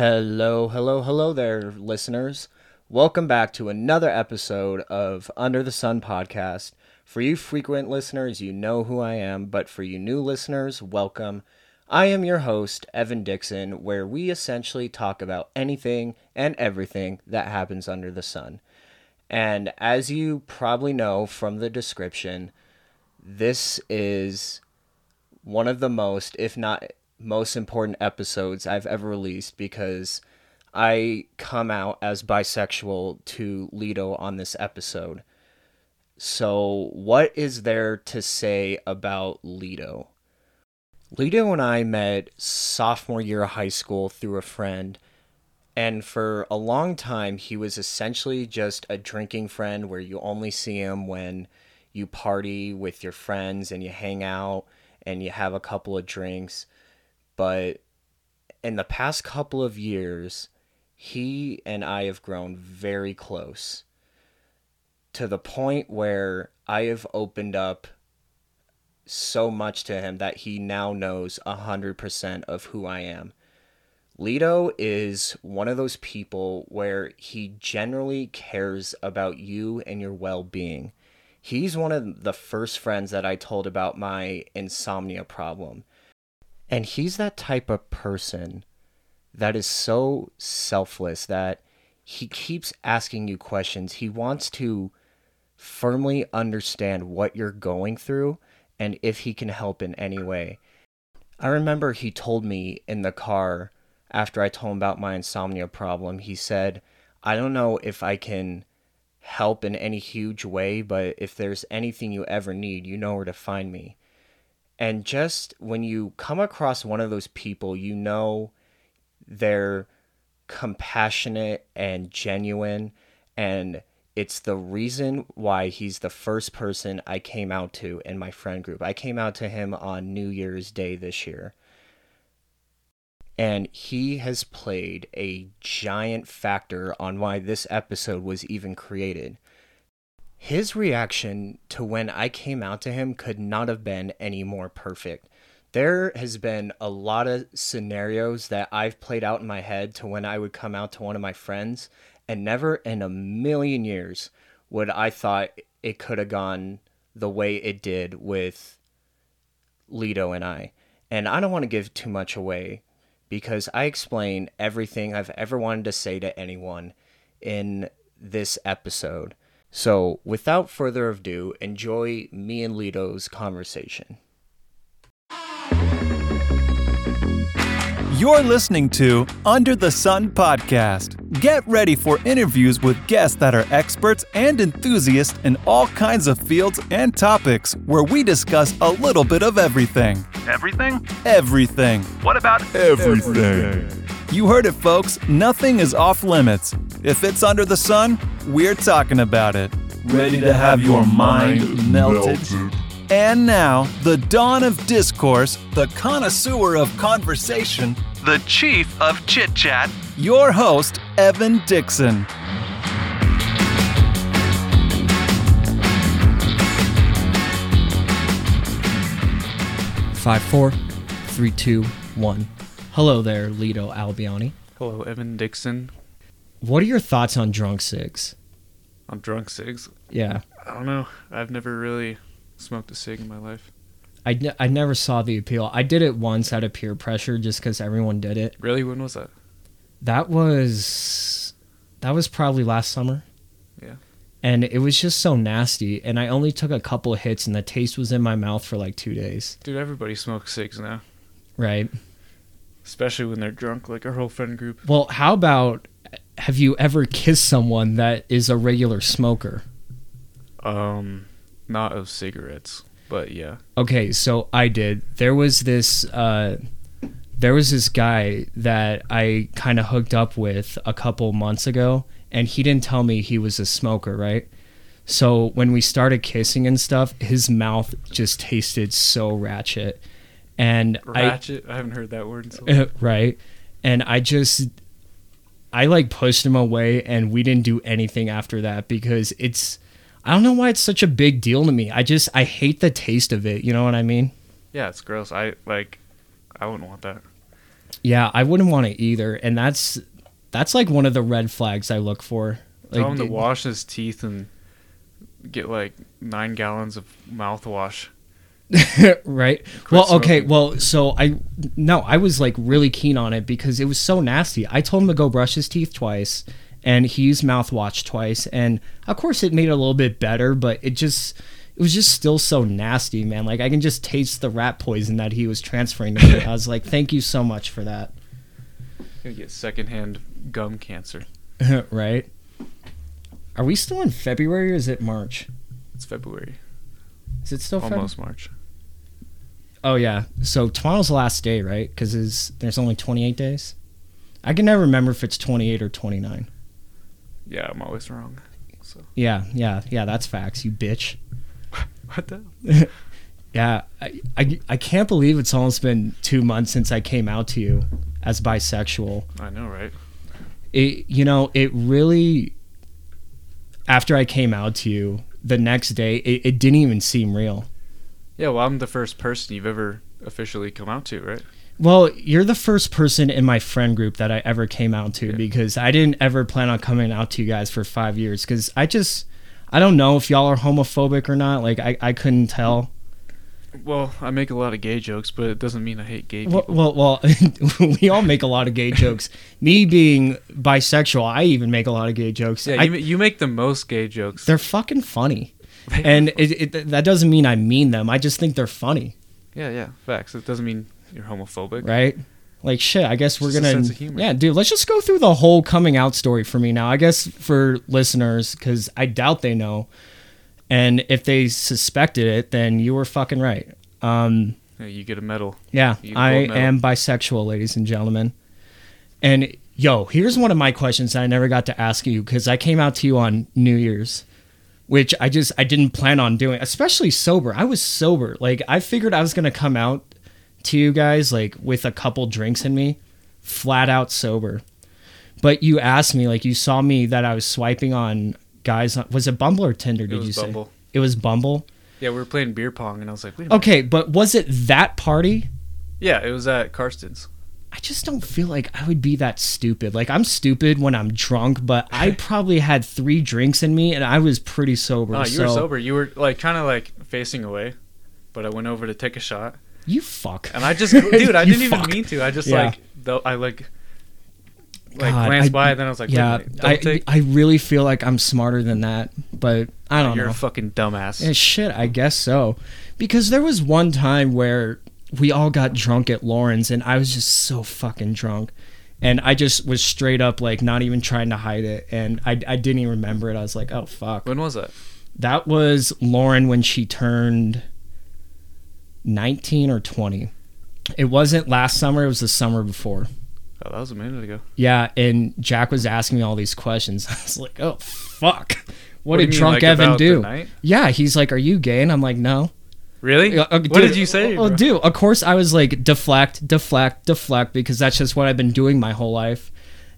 Hello, hello, hello there, listeners. Welcome back to another episode of Under the Sun podcast. For you frequent listeners, you know who I am, but for you new listeners, welcome. I am your host, Evan Dixon, where we essentially talk about anything and everything that happens under the sun. And as you probably know from the description, this is one of the most, if not most important episodes I've ever released because I come out as bisexual to Lido on this episode. So, what is there to say about Lido? Lido and I met sophomore year of high school through a friend, and for a long time, he was essentially just a drinking friend where you only see him when you party with your friends and you hang out and you have a couple of drinks but in the past couple of years, he and I have grown very close to the point where I have opened up so much to him that he now knows 100% of who I am. Lido is one of those people where he generally cares about you and your well being. He's one of the first friends that I told about my insomnia problem. And he's that type of person that is so selfless that he keeps asking you questions. He wants to firmly understand what you're going through and if he can help in any way. I remember he told me in the car after I told him about my insomnia problem, he said, I don't know if I can help in any huge way, but if there's anything you ever need, you know where to find me. And just when you come across one of those people, you know they're compassionate and genuine. And it's the reason why he's the first person I came out to in my friend group. I came out to him on New Year's Day this year. And he has played a giant factor on why this episode was even created his reaction to when I came out to him could not have been any more perfect. There has been a lot of scenarios that I've played out in my head to when I would come out to one of my friends, and never in a million years would I thought it could have gone the way it did with Lido and I. And I don't want to give too much away because I explain everything I've ever wanted to say to anyone in this episode. So, without further ado, enjoy me and Lido's conversation. You're listening to Under the Sun podcast. Get ready for interviews with guests that are experts and enthusiasts in all kinds of fields and topics where we discuss a little bit of everything. Everything? Everything. What about everything? You heard it, folks. Nothing is off limits. If it's under the sun, we're talking about it. Ready to have your mind melted? And now, the dawn of discourse, the connoisseur of conversation, the chief of chit chat, your host, Evan Dixon. Five, four, three, two, one. Hello there, Lido Albioni. Hello, Evan Dixon. What are your thoughts on drunk cigs? On drunk cigs? Yeah. I don't know. I've never really smoked a cig in my life. I, n- I never saw the appeal. I did it once out of peer pressure just because everyone did it. Really? When was that? That was that was probably last summer. Yeah. And it was just so nasty. And I only took a couple of hits, and the taste was in my mouth for like two days. Dude, everybody smokes cigs now. Right. Especially when they're drunk, like our whole friend group. Well, how about have you ever kissed someone that is a regular smoker? Um, not of cigarettes, but yeah. Okay, so I did. There was this uh there was this guy that I kind of hooked up with a couple months ago and he didn't tell me he was a smoker, right? So when we started kissing and stuff, his mouth just tasted so ratchet. And ratchet, I, I haven't heard that word in so long. right. And I just I like pushed him away and we didn't do anything after that because it's I don't know why it's such a big deal to me. I just I hate the taste of it, you know what I mean? Yeah, it's gross. I like I wouldn't want that. Yeah, I wouldn't want to either, and that's that's like one of the red flags I look for. Tell him to wash his teeth and get like nine gallons of mouthwash. right? Well, okay, well, so I no, I was like really keen on it because it was so nasty. I told him to go brush his teeth twice, and he used mouthwash twice, and of course it made it a little bit better, but it just it was just still so nasty, man. Like I can just taste the rat poison that he was transferring to me. I was like, thank you so much for that. Gonna get secondhand gum cancer. right? Are we still in February or is it March? It's February, Is it still February? almost March. Oh yeah. So tomorrow's the last day, right? Because there's only 28 days. I can never remember if it's 28 or 29. Yeah, I'm always wrong. So Yeah, yeah, yeah. That's facts. You bitch. what the? Yeah, I, I, I can't believe it's almost been two months since I came out to you as bisexual. I know, right? It, you know, it really. After I came out to you, the next day, it, it didn't even seem real. Yeah, well, I'm the first person you've ever officially come out to, right? Well, you're the first person in my friend group that I ever came out to Yeah. because I didn't ever plan on coming out to you guys for five years because I just I don't know if y'all are homophobic or not. Like I, I couldn't tell. Well, I make a lot of gay jokes, but it doesn't mean I hate gay Well, people. well, well we all make a lot of gay jokes. Me being bisexual, I even make a lot of gay jokes. yeah, I- you, ma- you make the most gay jokes. they're fucking funny, and it, it, that doesn't mean I mean them. I just think they're funny, yeah, yeah, facts. It doesn't mean you're homophobic. right? Like shit. I guess we're Just gonna. sense of humor. Yeah, dude. Let's just go through the whole coming out story for me now. I guess for listeners, because I doubt they know, and if they suspected it, then you were fucking right. Um, Yeah, you get a medal. yeah, I medal. am bisexual, ladies and gentlemen. And yo, here's one of my questions that I never got to ask you because I came out to you on New Year's, which I just I didn't plan on doing, especially sober. I was sober. Like I figured I was gonna come out to you guys like with a couple drinks in me, flat out sober. But you asked me, like you saw me that I was swiping on guys. On, was it Bumble or Tinder? Did you Bumble. say it was Bumble? Yeah, we were playing beer pong, and I was like, wait a minute. Okay, but was it that party? Yeah, it was at Karsten's. I just don't feel like I would be that stupid. Like I'm stupid when I'm drunk, but I probably had three drinks in me and I was pretty sober. Oh, you so were sober. You were like kind of like facing away, but I went over to take a shot, You fuck. and I just, dude, I didn't even mean to. I just Yeah. like, though, I like, like God, glanced I- by, and then I was like, yeah, wait a minute, I take. I really feel like I'm smarter than that, but I don't know. You're a fucking dumbass. Yeah, shit, I guess so. Because there was one time where we all got drunk at Lauren's and I was just so fucking drunk. And I just was straight up like not even trying to hide it. And I, I didn't even remember it. I was like, oh fuck. when was that? That was Lauren when she turned 19 or 20. It wasn't last summer, it was the summer before. Oh, that was a minute ago. Yeah, and Jack was asking me all these questions. I was like, oh, fuck. What, do did drunk like, Evan do? Yeah, he's like, are you gay? And I'm like, no. Really? Yeah, uh, what did you say? Well, bro? dude, of course I was like deflect, deflect, deflect because that's just what I've been doing my whole life.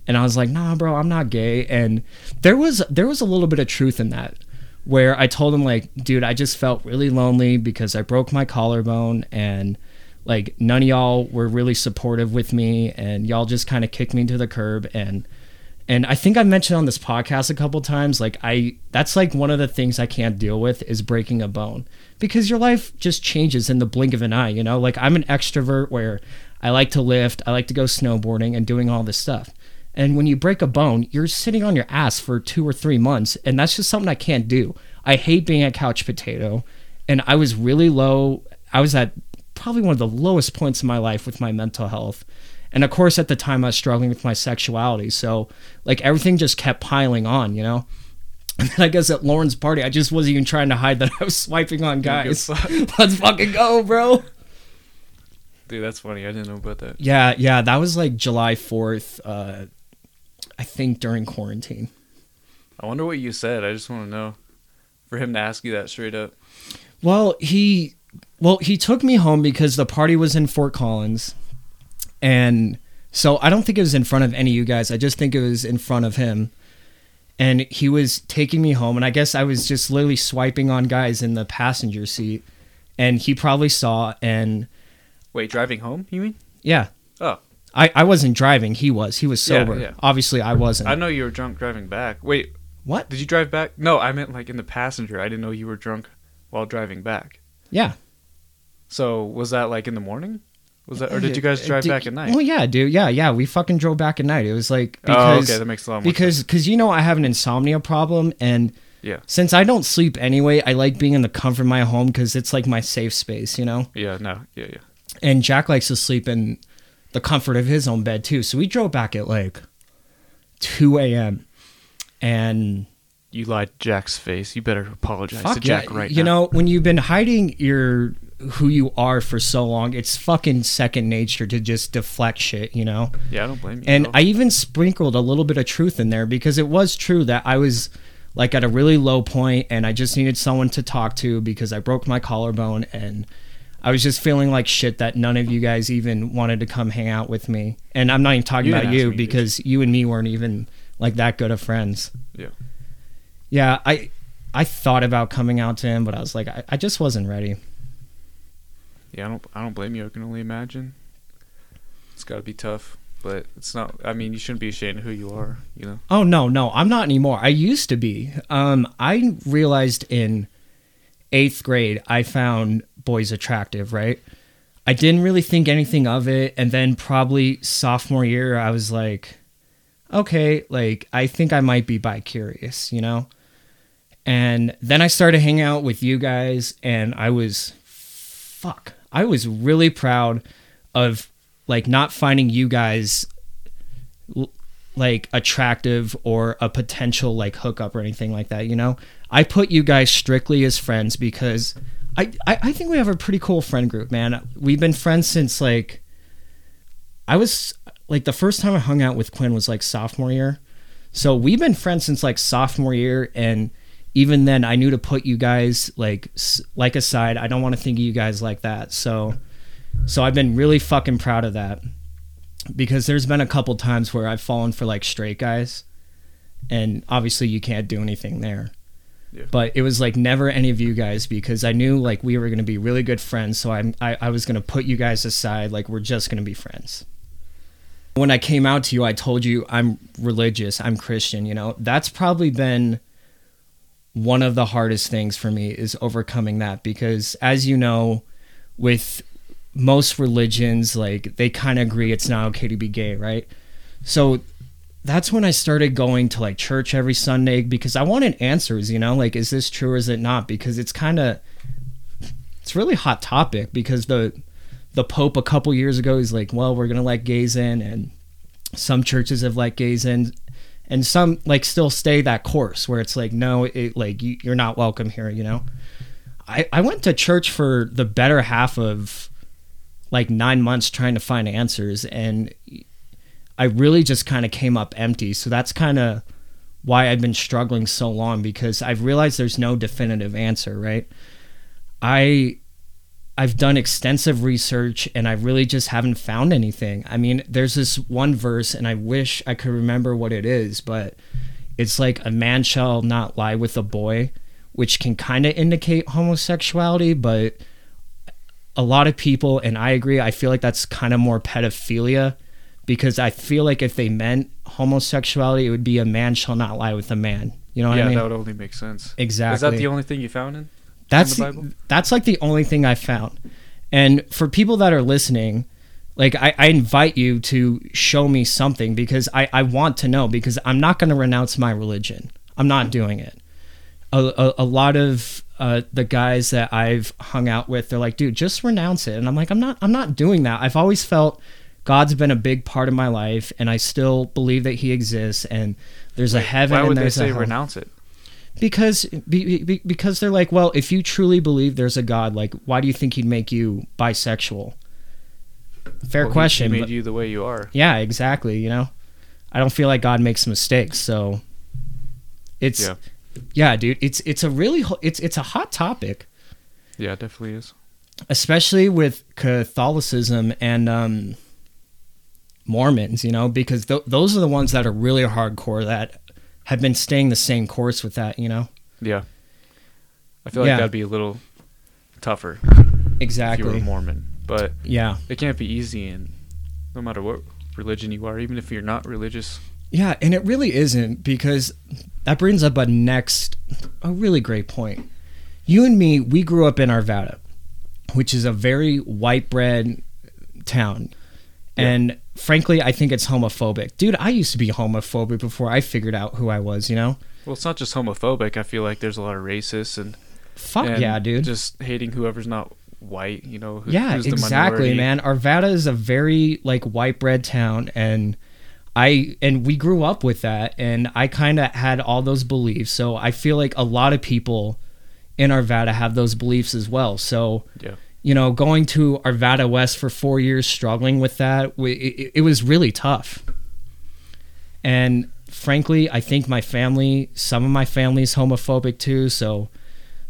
And I was like, "Nah, bro, I'm not gay." And there was there was a little bit of truth in that where I told him like, "Dude, I just felt really lonely because I broke my collarbone and like none of y'all were really supportive with me and y'all just kind of kicked me to the curb and and I think I mentioned on this podcast a couple times, like I that's like one of the things I can't deal with is breaking a bone. Because your life just changes in the blink of an eye, you know? Like I'm an extrovert where I like to lift, I like to go snowboarding and doing all this stuff. And when you break a bone, you're sitting on your ass for two or three months, and that's just something I can't do. I hate being a couch potato, and I was really low. I was at probably one of the lowest points in my life with my mental health. And of course, at the time, I was struggling with my sexuality. So, like, everything just kept piling on, you know? And then I guess at Lauren's party, I just wasn't even trying to hide that I was swiping on guys. Let's fucking go, bro. Dude, that's funny. I didn't know about that. Yeah, yeah, that was like July 4th, uh, I think during quarantine. I wonder what you said. I just want to know. For him to ask you that straight up. Well, he well, he took me home because the party was in Fort Collins. And so I don't think it was in front of any of you guys. I just think it was in front of him. And he was taking me home and I guess I was just literally swiping on guys in the passenger seat and he probably saw and Wait, driving home? You mean? yeah. Oh, I, I wasn't driving. He was. He was sober. yeah. Obviously, I wasn't. I know you were drunk driving back. Wait, what? did you drive back? No, I meant like in the passenger. I didn't know you were drunk while driving back. Yeah. So was that like in the morning? Was that, or did you guys Uh, drive did- back at night? Well, yeah, dude. Yeah, yeah. We fucking drove back at night. It was like oh, because okay, that makes a lot more because because you know I have an insomnia problem and Yeah. since I don't sleep anyway, I like being in the comfort of my home because it's like my safe space, you know. Yeah, no, yeah, yeah. And Jack likes to sleep in the comfort of his own bed too. So we drove back at like two a.m. and You lied to Jack's face. You better apologize to fuck yeah, Jack right you now. You know when you've been hiding your who you are for so long, it's fucking second nature to just deflect shit, you know. Yeah, I don't blame you. And though. I even sprinkled a little bit of truth in there because it was true that I was like at a really low point and I just needed someone to talk to because I broke my collarbone and I was just feeling like shit that none of you guys even wanted to come hang out with me. And I'm not even talking You about didn't ask you me, because you and me weren't even like that good of friends. Yeah. Yeah, I I thought about coming out to him, but I was like, I, I just wasn't ready. Yeah, I don't I don't blame you. I can only imagine. It's got to be tough, but it's not I mean, you shouldn't be ashamed of who you are, you know. Oh no, no, I'm not anymore. I used to be. Um, I realized in eighth grade I found boys attractive, right? I didn't really think anything of it, and then probably sophomore year I was like, okay, like I think I might be bi curious, you know? And then I started hanging out with you guys, and I was fuck. I was really proud of like not finding you guys like attractive or a potential like hookup or anything like that, you know? I put you guys strictly as friends because I, I, think we have a pretty cool friend group, man. We've been friends since like I was like the first time I hung out with Quinn was like sophomore year. So we've been friends since like sophomore year and even then I knew to put you guys like like aside. I don't want to think of you guys like that. So so I've been really fucking proud of that because there's been a couple times where I've fallen for like straight guys and obviously you can't do anything there. But it was like never any of you guys because I knew like we were to be really good friends. So I'm, I, I was to put you guys aside. Like we're just to be friends. When I came out to you, I told you I'm religious, I'm Christian, you know, that's probably been one of the hardest things for me is overcoming that because as you know, with most religions, like they kind of agree it's not okay to be gay, right? So that's when I started going to like church every Sunday because I wanted answers, you know, like is this true or is it not? Because it's kind of it's really hot topic because the the Pope a couple years ago is like, well, we're gonna let gays in, and some churches have let gays in, and some like still stay that course where it's like, no, it like you, you're not welcome here, you know. I I went to church for the better half of like nine months trying to find answers, and I really just kind of came up empty. So that's kind of why I've been struggling so long because I've realized there's no definitive answer, right? I I've done extensive research and I really just haven't found anything. I mean, there's this one verse and I wish I could remember what it is, but it's like a man shall not lie with a boy, which can kind of indicate homosexuality, but a lot of people and I agree, I feel like that's kind of more pedophilia because I feel like if they meant homosexuality, it would be a man shall not lie with a man. You know what yeah, I mean? that would only make sense. Exactly. Is that the only thing you found in? That's the Bible? that's like the only thing I found. And for people that are listening, like I, I invite you to show me something because I, I want to know because I'm not going to renounce my religion. I'm not doing it. A, a, a lot of uh, the guys that I've hung out with, they're like, dude, just renounce it. And I'm like, I'm not I'm not doing that. I've always felt God's been a big part of my life, and I still believe that He exists, and there's a heaven Why and would they there's a say renounce it? because be, be, because they're like, well, if you truly believe there's a God, like, why do you think he'd make you bisexual? Fair Well, question. He, made but- you the way you are. yeah, exactly. You know, I don't feel like God makes mistakes, so it's Yeah. yeah, dude. It's it's a really it's it's a hot topic, Yeah, it definitely is. especially with Catholicism and um, Mormons. You know, because th- those are the ones that are really hardcore that have been staying the same course with that. You know, Yeah. I feel like Yeah. that'd be a little tougher Exactly. if you were a Mormon, but Yeah. it can't be easy, and no matter what religion you are, even if you're not religious. Yeah, and it really isn't because that brings up a next, a really great point. You and me, we grew up in Arvada, which is a very white bread town. And frankly, I think it's homophobic. Dude, I used to be homophobic before I figured out who I was, you know? Well, it's not just homophobic. I feel like there's a lot of racists and, Fuck and yeah, dude. just hating whoever's not white. You know, who, yeah, exactly, minority. man. Arvada is a very like white bread town and I and we grew up with that and I kind of had all those beliefs. So I feel like a lot of people in Arvada have those beliefs as well. So Yeah. You know, going to Arvada West for 4 years struggling with that, it, it was really tough. And frankly, I think my family, some of my family is homophobic too, so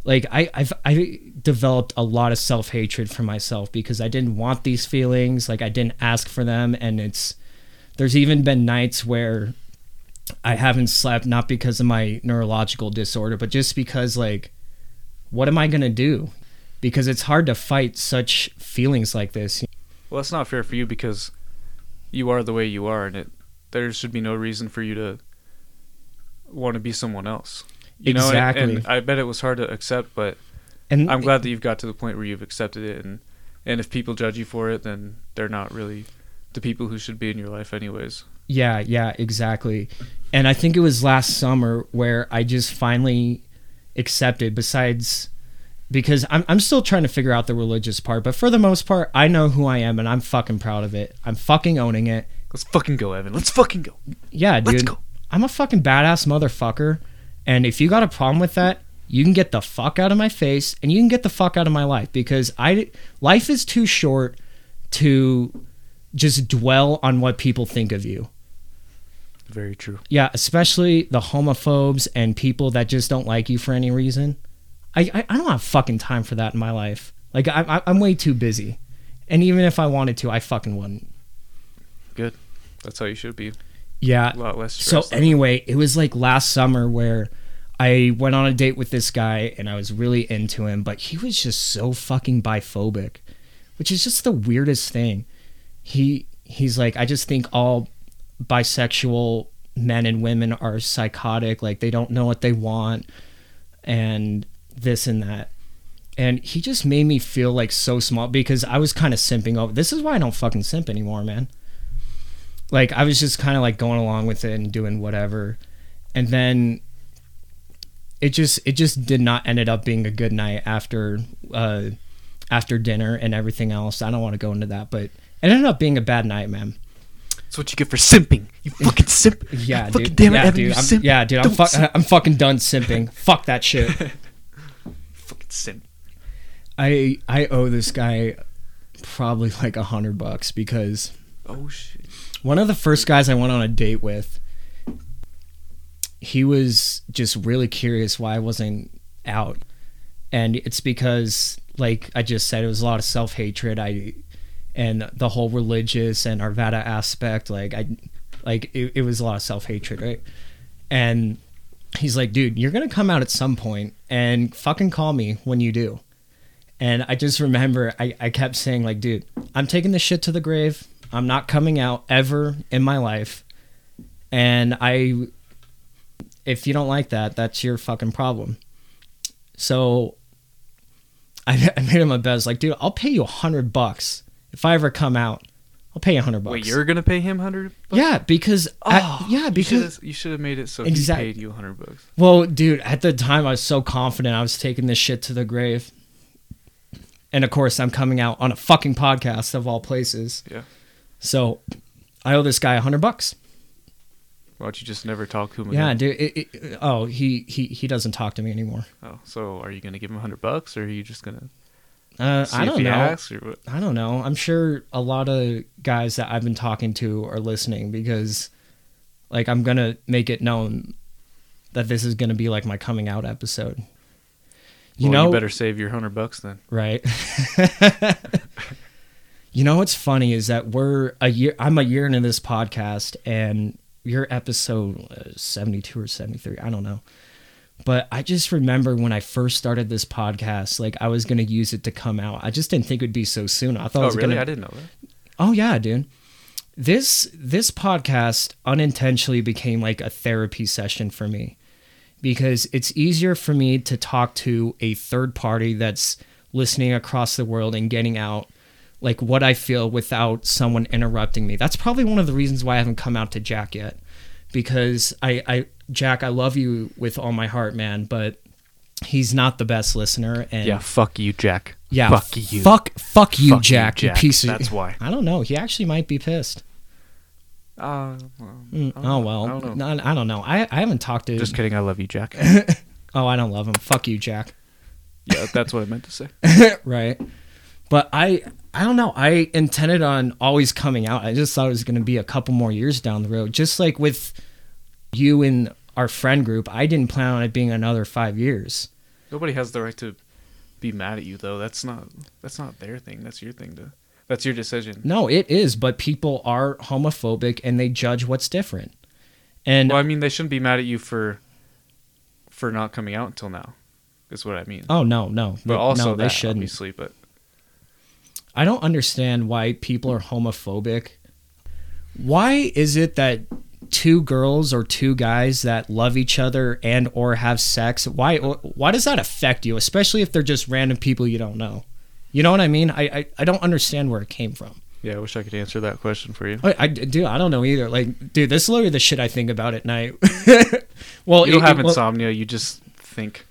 like I I've I developed a lot of self-hatred for myself because I didn't want these feelings, like I didn't ask for them and it's there's even been nights where I haven't slept not because of my neurological disorder, but just because like what am I going to do? Because it's hard to fight such feelings like this. Well, that's not fair for you because you are the way you are, and it there should be no reason for you to want to be someone else. You know, and- Exactly. and I bet it was hard to accept, but And I'm glad that you've got to the point where you've accepted it, and and if people judge you for it, then they're not really the people who should be in your life, anyways. Yeah, yeah, exactly. And I think it was last summer where I just finally accepted besides because I'm I'm still trying to figure out the religious part, but for the most part, I know who I am and I'm fucking proud of it. I'm fucking owning it. Let's fucking go, Evan. Let's fucking go. Yeah, dude. Let's go. I'm a fucking badass motherfucker. And if you got a problem with that, you can get the fuck out of my face and you can get the fuck out of my life because I life is too short to just dwell on what people think of you. Very true. Yeah, especially the homophobes and people that just don't like you for any reason. I, I, I don't have fucking time for that in my life. Like, I, I, I'm way too busy. And even if I wanted to, I fucking wouldn't. Good. That's how you should be. Yeah. A lot less So, anyway, it was like last summer where I went on a date with this guy and I was really into him, but he was just so fucking biphobic, which is just the weirdest thing. He he's like, I just think all bisexual men and women are psychotic, like they don't know what they want and this and that. And he just made me feel like so small because I was kind of simping over. This is why I don't fucking simp anymore, man. Like I was just kind of like going along with it and doing whatever. And then it just it just did not ended up being a good night after uh after dinner and everything else. I don't want to go into that, but it ended up being a bad night, man. That's what you get for simping. You fucking simp. Yeah, fucking dude. damn it, yeah, Evan, dude. you I'm, simp. yeah, dude. I'm, fu-. I'm fucking done simping. Fuck that shit. I I owe this guy probably like a hundred bucks because Oh shit. one of the first guys I went on a date with, he was just really curious why I wasn't out. And it's because, like I just said, it was a lot of self hatred. I and the whole religious and Arvada aspect, like I like it, it was a lot of self hatred, right? And he's like, dude, you're gonna come out at some point and fucking call me when you do. And I just remember I, I kept saying, like, dude, I'm taking this shit to the grave. I'm not coming out ever in my life. And I, if you don't like that, that's your fucking problem. So I, I made him a bet. Like, dude, I'll pay you a hundred bucks if I ever come out. I'll pay a hundred bucks. Wait, you're gonna pay him hundred? yeah, because I, oh, yeah, because you should have made it so he paid you hundred bucks. Well, dude, at the time I was so confident I was taking this shit to the grave. And of course, I'm coming out on a fucking podcast of all places. Yeah. So I owe this guy a hundred bucks. Why don't you just never talk to him Yeah, again? dude. It, it, oh, he, he he doesn't talk to me anymore. Oh, so are you gonna give him a hundred bucks, or are you just gonna Uh, I don't know. asks, or what? I don't know. I'm sure a lot of guys that I've been talking to are listening because, like, I'm gonna make it known that this is gonna be like my coming out episode. You Well, know, you better save your hundred bucks then. right? you know what's funny is that we're a year. I'm a year into this podcast, and your episode uh, 72 or 73. I don't know. But I just remember when I first started this podcast, like I was gonna use it to come out. I just didn't think it would be so soon. I thought it Oh, was really? gonna I didn't know that. Oh yeah, dude. this this podcast unintentionally became like a therapy session for me because it's easier for me to talk to a third party that's listening across the world and getting out like what I feel without someone interrupting me. That's probably one of the reasons why I haven't come out to Jack yet. Because I, I Jack, I love you with all my heart, man, but he's not the best listener and Yeah, fuck you, Jack. yeah, fuck you. Fuck fuck you, Fuck you, Jack, you Jack. piece of That's why. I don't know. He actually might be pissed. Uh, well, Mm, oh well. I don't know. No, I don't know. I, I haven't talked to Just kidding. I love you, Jack. Oh, I don't love him. Fuck you, Jack. yeah, that's what I meant to say. right. But I I don't know. I intended on always coming out. I just thought it was going to be a couple more years down the road. Just like with you and our friend group, I didn't plan on it being another 5 years. Nobody has the right to be mad at you, though. That's not. That's not their thing. That's your thing to. That's your decision. No, it is, but people are homophobic and they judge what's different. And Well, I mean, they shouldn't be mad at you for. For not coming out until now, is what I mean. oh no, no. but also no, they that, shouldn't. obviously. But I don't understand why people are homophobic. Why is it that two girls or two guys that love each other and or have sex, why why does that affect you, especially if they're just random people you don't know? You know what I mean? I I, I don't understand where it came from. yeah, I wish I could answer that question for you. I, I do. I don't know either. Like, dude, this is literally the shit I think about at night. well, You don't it- have it- well- insomnia. You just think.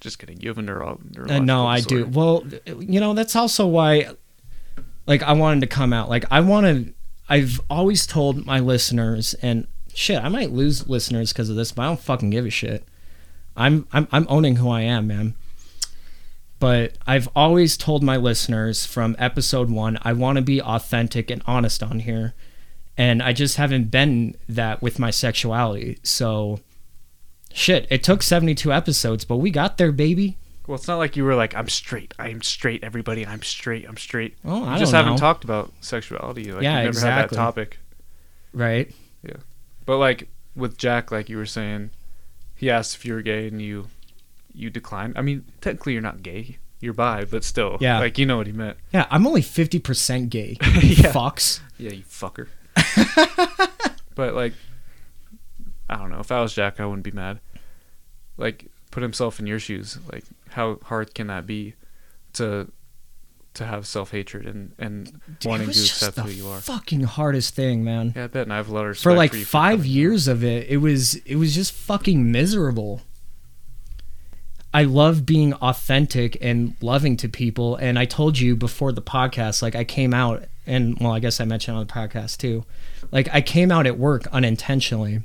Just kidding. You have a neuro. Uh, no, I do. Well, you know, that's also why, like, I wanted to come out. Like, I wanted. I've always told my listeners, and shit, I might lose listeners because of this, but I don't fucking give a shit. I'm I'm I'm owning who I am, man. But I've always told my listeners from episode one, I want to be authentic and honest on here, and I just haven't been that with my sexuality. So, shit, it took 72 episodes, but we got there, baby. Well, it's not like you were like, I'm straight. I'm straight, everybody. I'm straight. I'm straight. Oh, you I just don't haven't know. talked about sexuality. Like, Yeah, you never had that exactly. topic. Right? Yeah. But like with Jack, like you were saying, he asked if you were gay and you you declined. I mean, technically you're not gay. You're bi, but still. Yeah. Like you know what he meant. Yeah, I'm only 50% gay. Yeah. Fucks. Yeah, you fucker. but like I don't know. If I was Jack, I wouldn't be mad. Like put himself in your shoes. Like how hard can that be to to have self hatred and and Dude, wanting to accept who you are? fucking hardest thing, man. Yeah, I bet. And I have a lot of respect for like you five coming out. years of it, it was it was just fucking miserable. I love being authentic and loving to people, and I told you before the podcast, like I came out, and well, I guess I mentioned on the podcast too, like I came out at work unintentionally,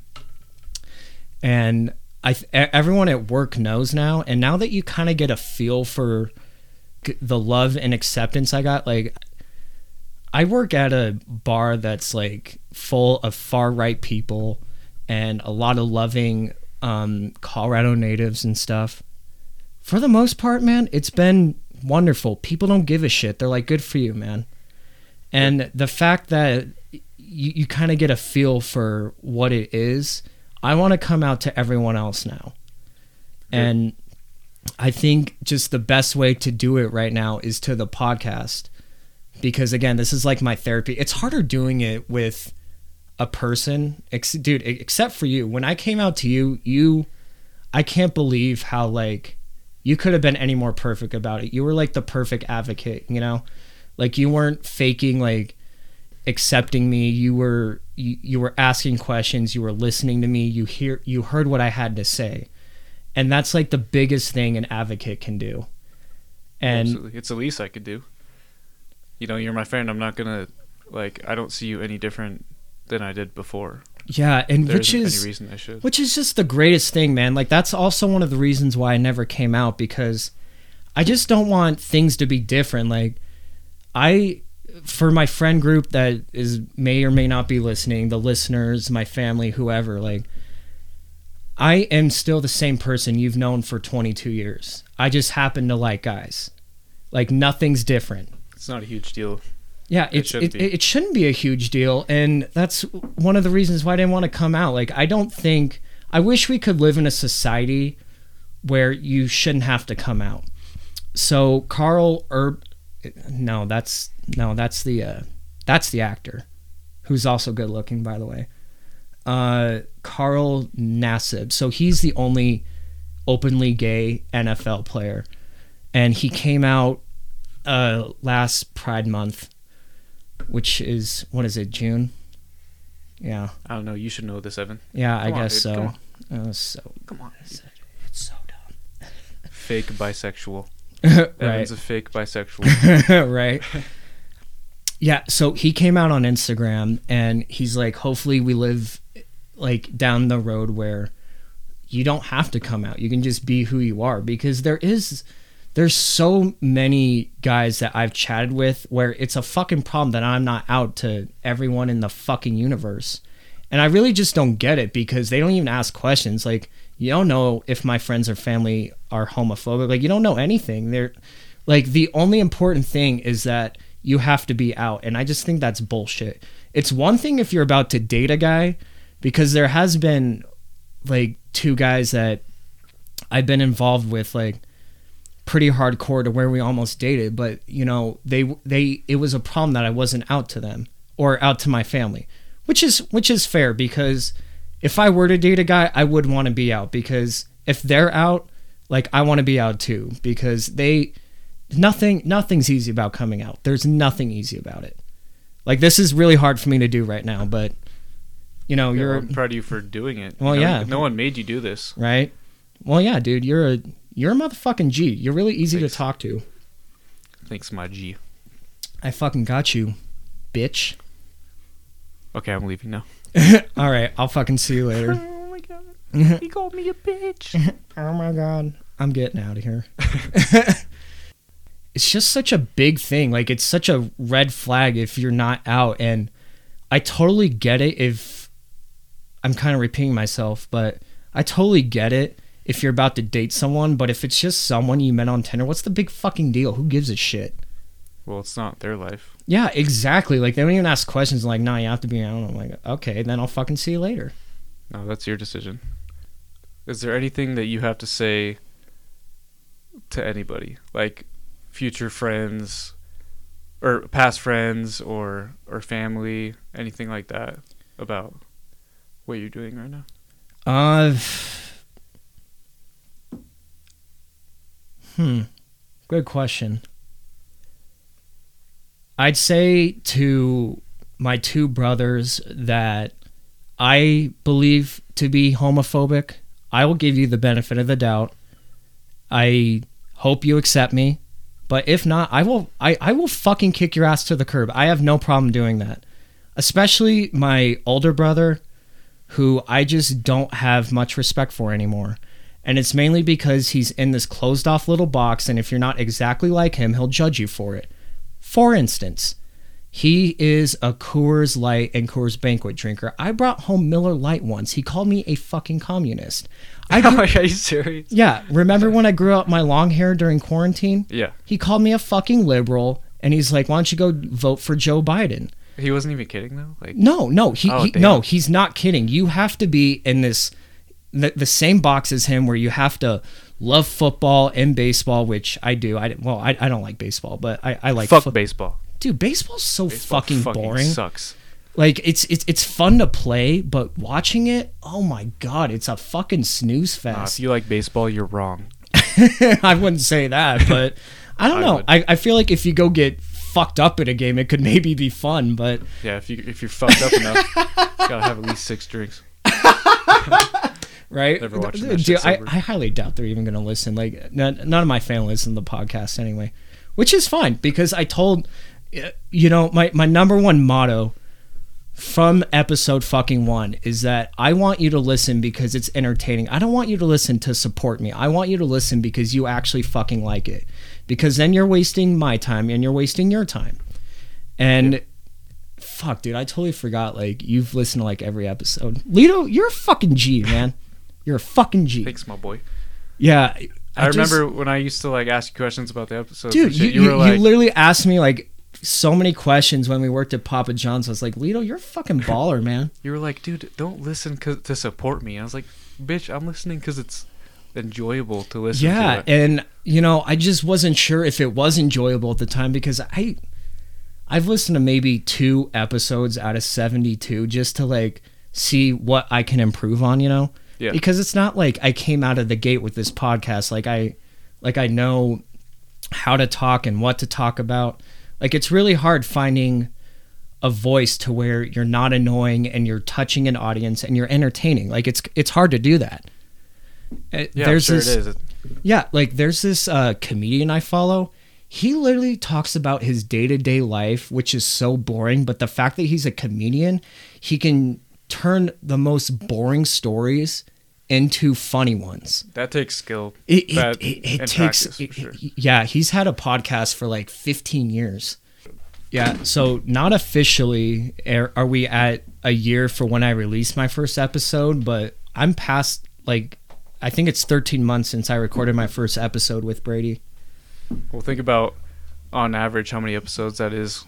and I everyone at work knows now, and now that you kind of get a feel for the love and acceptance I got, like I work at a bar that's like full of far right people and a lot of loving um, Colorado natives and stuff. For the most part, man, it's been wonderful. People don't give a shit. They're like, good for you, man. And the fact that you, you kind of get a feel for what it is, I want to come out to everyone else now. And I think just the best way to do it right now is to the podcast because again this is like my therapy. It's harder doing it with a person ex- dude except for you. When i came out to you you i can't believe how like you could have been any more perfect about it. You were like the perfect advocate you know? Like you weren't faking like accepting me you were you, you were asking questions you were listening to me you hear you heard what i had to say and that's like the biggest thing an advocate can do and Absolutely. It's the least I could do. You know, you're my friend. I'm not gonna like. I don't see you any different than I did before. yeah and There which any reason I should. Which is just the greatest thing, man. Like that's also one of the reasons why I never came out because I just don't want things to be different. Like I for my friend group that is may or may not be listening, the listeners, my family, whoever, like I am still the same person you've known for 22 years. I just happen to like guys. Like nothing's different. It's not a huge deal. Yeah, It it's, shouldn't it, be. it, shouldn't be a huge deal, and that's one of the reasons why I didn't want to come out. Like, I don't think I wish we could live in a society where you shouldn't have to come out. So Carl Erb, no, that's no, that's the uh, that's the actor. who's also good looking, by the way. Uh, Carl Nassib. So he's the only openly gay NFL player, and he came out uh, last Pride Month, which is what is it, June? Yeah, I don't know. You should know this, Evan. yeah, I on, guess dude, come so. Uh, so Come on. it's so dumb. Fake bisexual. right. Evan's a fake bisexual. right. Yeah, so he came out on Instagram and he's like, hopefully we live like down the road where you don't have to come out. You can just be who you are because there is there's so many guys that I've chatted with where it's a fucking problem that I'm not out to everyone in the fucking universe. And I really just don't get it because they don't even ask questions. Like, you don't know if my friends or family are homophobic. Like, you don't know anything. They're like, the only important thing is that you have to be out. And I just think that's bullshit. It's one thing if you're about to date a guy, because there has been like two guys that I've been involved with, like, pretty hardcore to where we almost dated but you know they they it was a problem that I wasn't out to them or out to my family which is which is fair because if I were to date a guy I would want to be out because if they're out like I want to be out too because they nothing nothing's easy about coming out there's nothing easy about it like this is really hard for me to do right now but you know Yeah, you're I'm proud of you for doing it. Well, No- yeah. No one made you do this. right well yeah dude you're a you're a motherfucking G you're really easy Thanks. to talk to Thanks, my G. I fucking got you bitch Okay, I'm leaving now. All right, I'll fucking see you later. Oh my god. he called me a bitch. oh my god, I'm getting out of here. it's just such a big thing. Like it's such a red flag if you're not out and I totally get it if I'm kind of repeating myself, but I totally get it if you're about to date someone, but if it's just someone you met on Tinder, what's the big fucking deal? Who gives a shit? Well, it's not their life. Yeah, exactly. Like they don't even ask questions like, "Nah, you have to be out." I'm like, "Okay, then I'll fucking see you later." No, that's your decision. Is there anything that you have to say to anybody, like future friends, or past friends, or or family, anything like that, about what you're doing right now? Uh, hmm. Good question. I'd say to my two brothers that I believe to be homophobic. I will give you the benefit of the doubt. I hope you accept me. But if not, I will I, I will fucking kick your ass to the curb. I have no problem doing that. Especially my older brother who I just don't have much respect for anymore. And it's mainly because he's in this closed off little box, and if you're not exactly like him, he'll judge you for it. For instance, he is a Coors Light and Coors Banquet drinker. I brought home Miller Lite once. He called me a fucking communist. I grew- Are you serious? yeah, remember when I grew out my long hair during quarantine? Yeah, He called me a fucking liberal, and he's like, "Why don't you go vote for Joe Biden?" he wasn't even kidding though. Like, No, no, he, Oh, he no, he's not kidding. You have to be in this the, the same box as him, where you have to love football and baseball, which I do. I well, I, I don't like baseball, but I, I like fuck foot- baseball. Dude, baseball's so Baseball fucking, boring. Sucks. Like it's it's it's fun to play, but watching it, oh my god, it's a fucking snooze Nah, fest. if you like baseball, you're wrong. I wouldn't say that, but I don't I know. would. I, I feel like if you go get fucked up in a game, it could maybe be fun, but Yeah, if you if you're fucked up enough, gotta have at least six drinks. Right? Never watching that Dude, I. I highly doubt they're even going to listen. Like, none, none of my family listen to the podcast anyway, which is fine because I told, uh, you know, my, my number one motto from episode fucking one is that I want you to listen because it's entertaining. I don't want you to listen to support me. I want you to listen because you actually fucking like it. Because then you're wasting my time and you're wasting your time. And fuck, dude, I totally forgot. Like, you've listened to like every episode. Lido, you're a fucking G, man. You're a fucking G. Thanks, my boy. Yeah. I, just- remember when I used to like ask you questions about the episodes. dude, you, you, you, were like, you literally asked me like so many questions when we worked at Papa John's. I was like, Lido, you're a fucking baller, man. you were like, dude, don't listen to support me. I was like, bitch, I'm listening because it's enjoyable to listen to. yeah, to. and you know, I just wasn't sure if it was enjoyable at the time because I, I've listened to maybe two episodes out of 72 just to like see what I can improve on, you know? Yeah. Because it's not like I came out of the gate with this podcast like I like I know how to talk and what to talk about. Like it's really hard finding a voice to where you're not annoying and you're touching an audience and you're entertaining. Like it's it's hard to do that. Uh, Yeah, there's sure this, it is. yeah, like there's this uh, comedian I follow. He literally talks about his day to day life, which is so boring. But the fact that he's a comedian, he can turn the most boring stories into funny ones. That takes skill. It, it, it, it takes, sure. yeah, he's had a podcast for like 15 years. Yeah, so not officially are are we at a year for when I released my first episode, but I'm past like I think it's 13 months since I recorded my first episode with Brady. Well, think about on average how many episodes that is,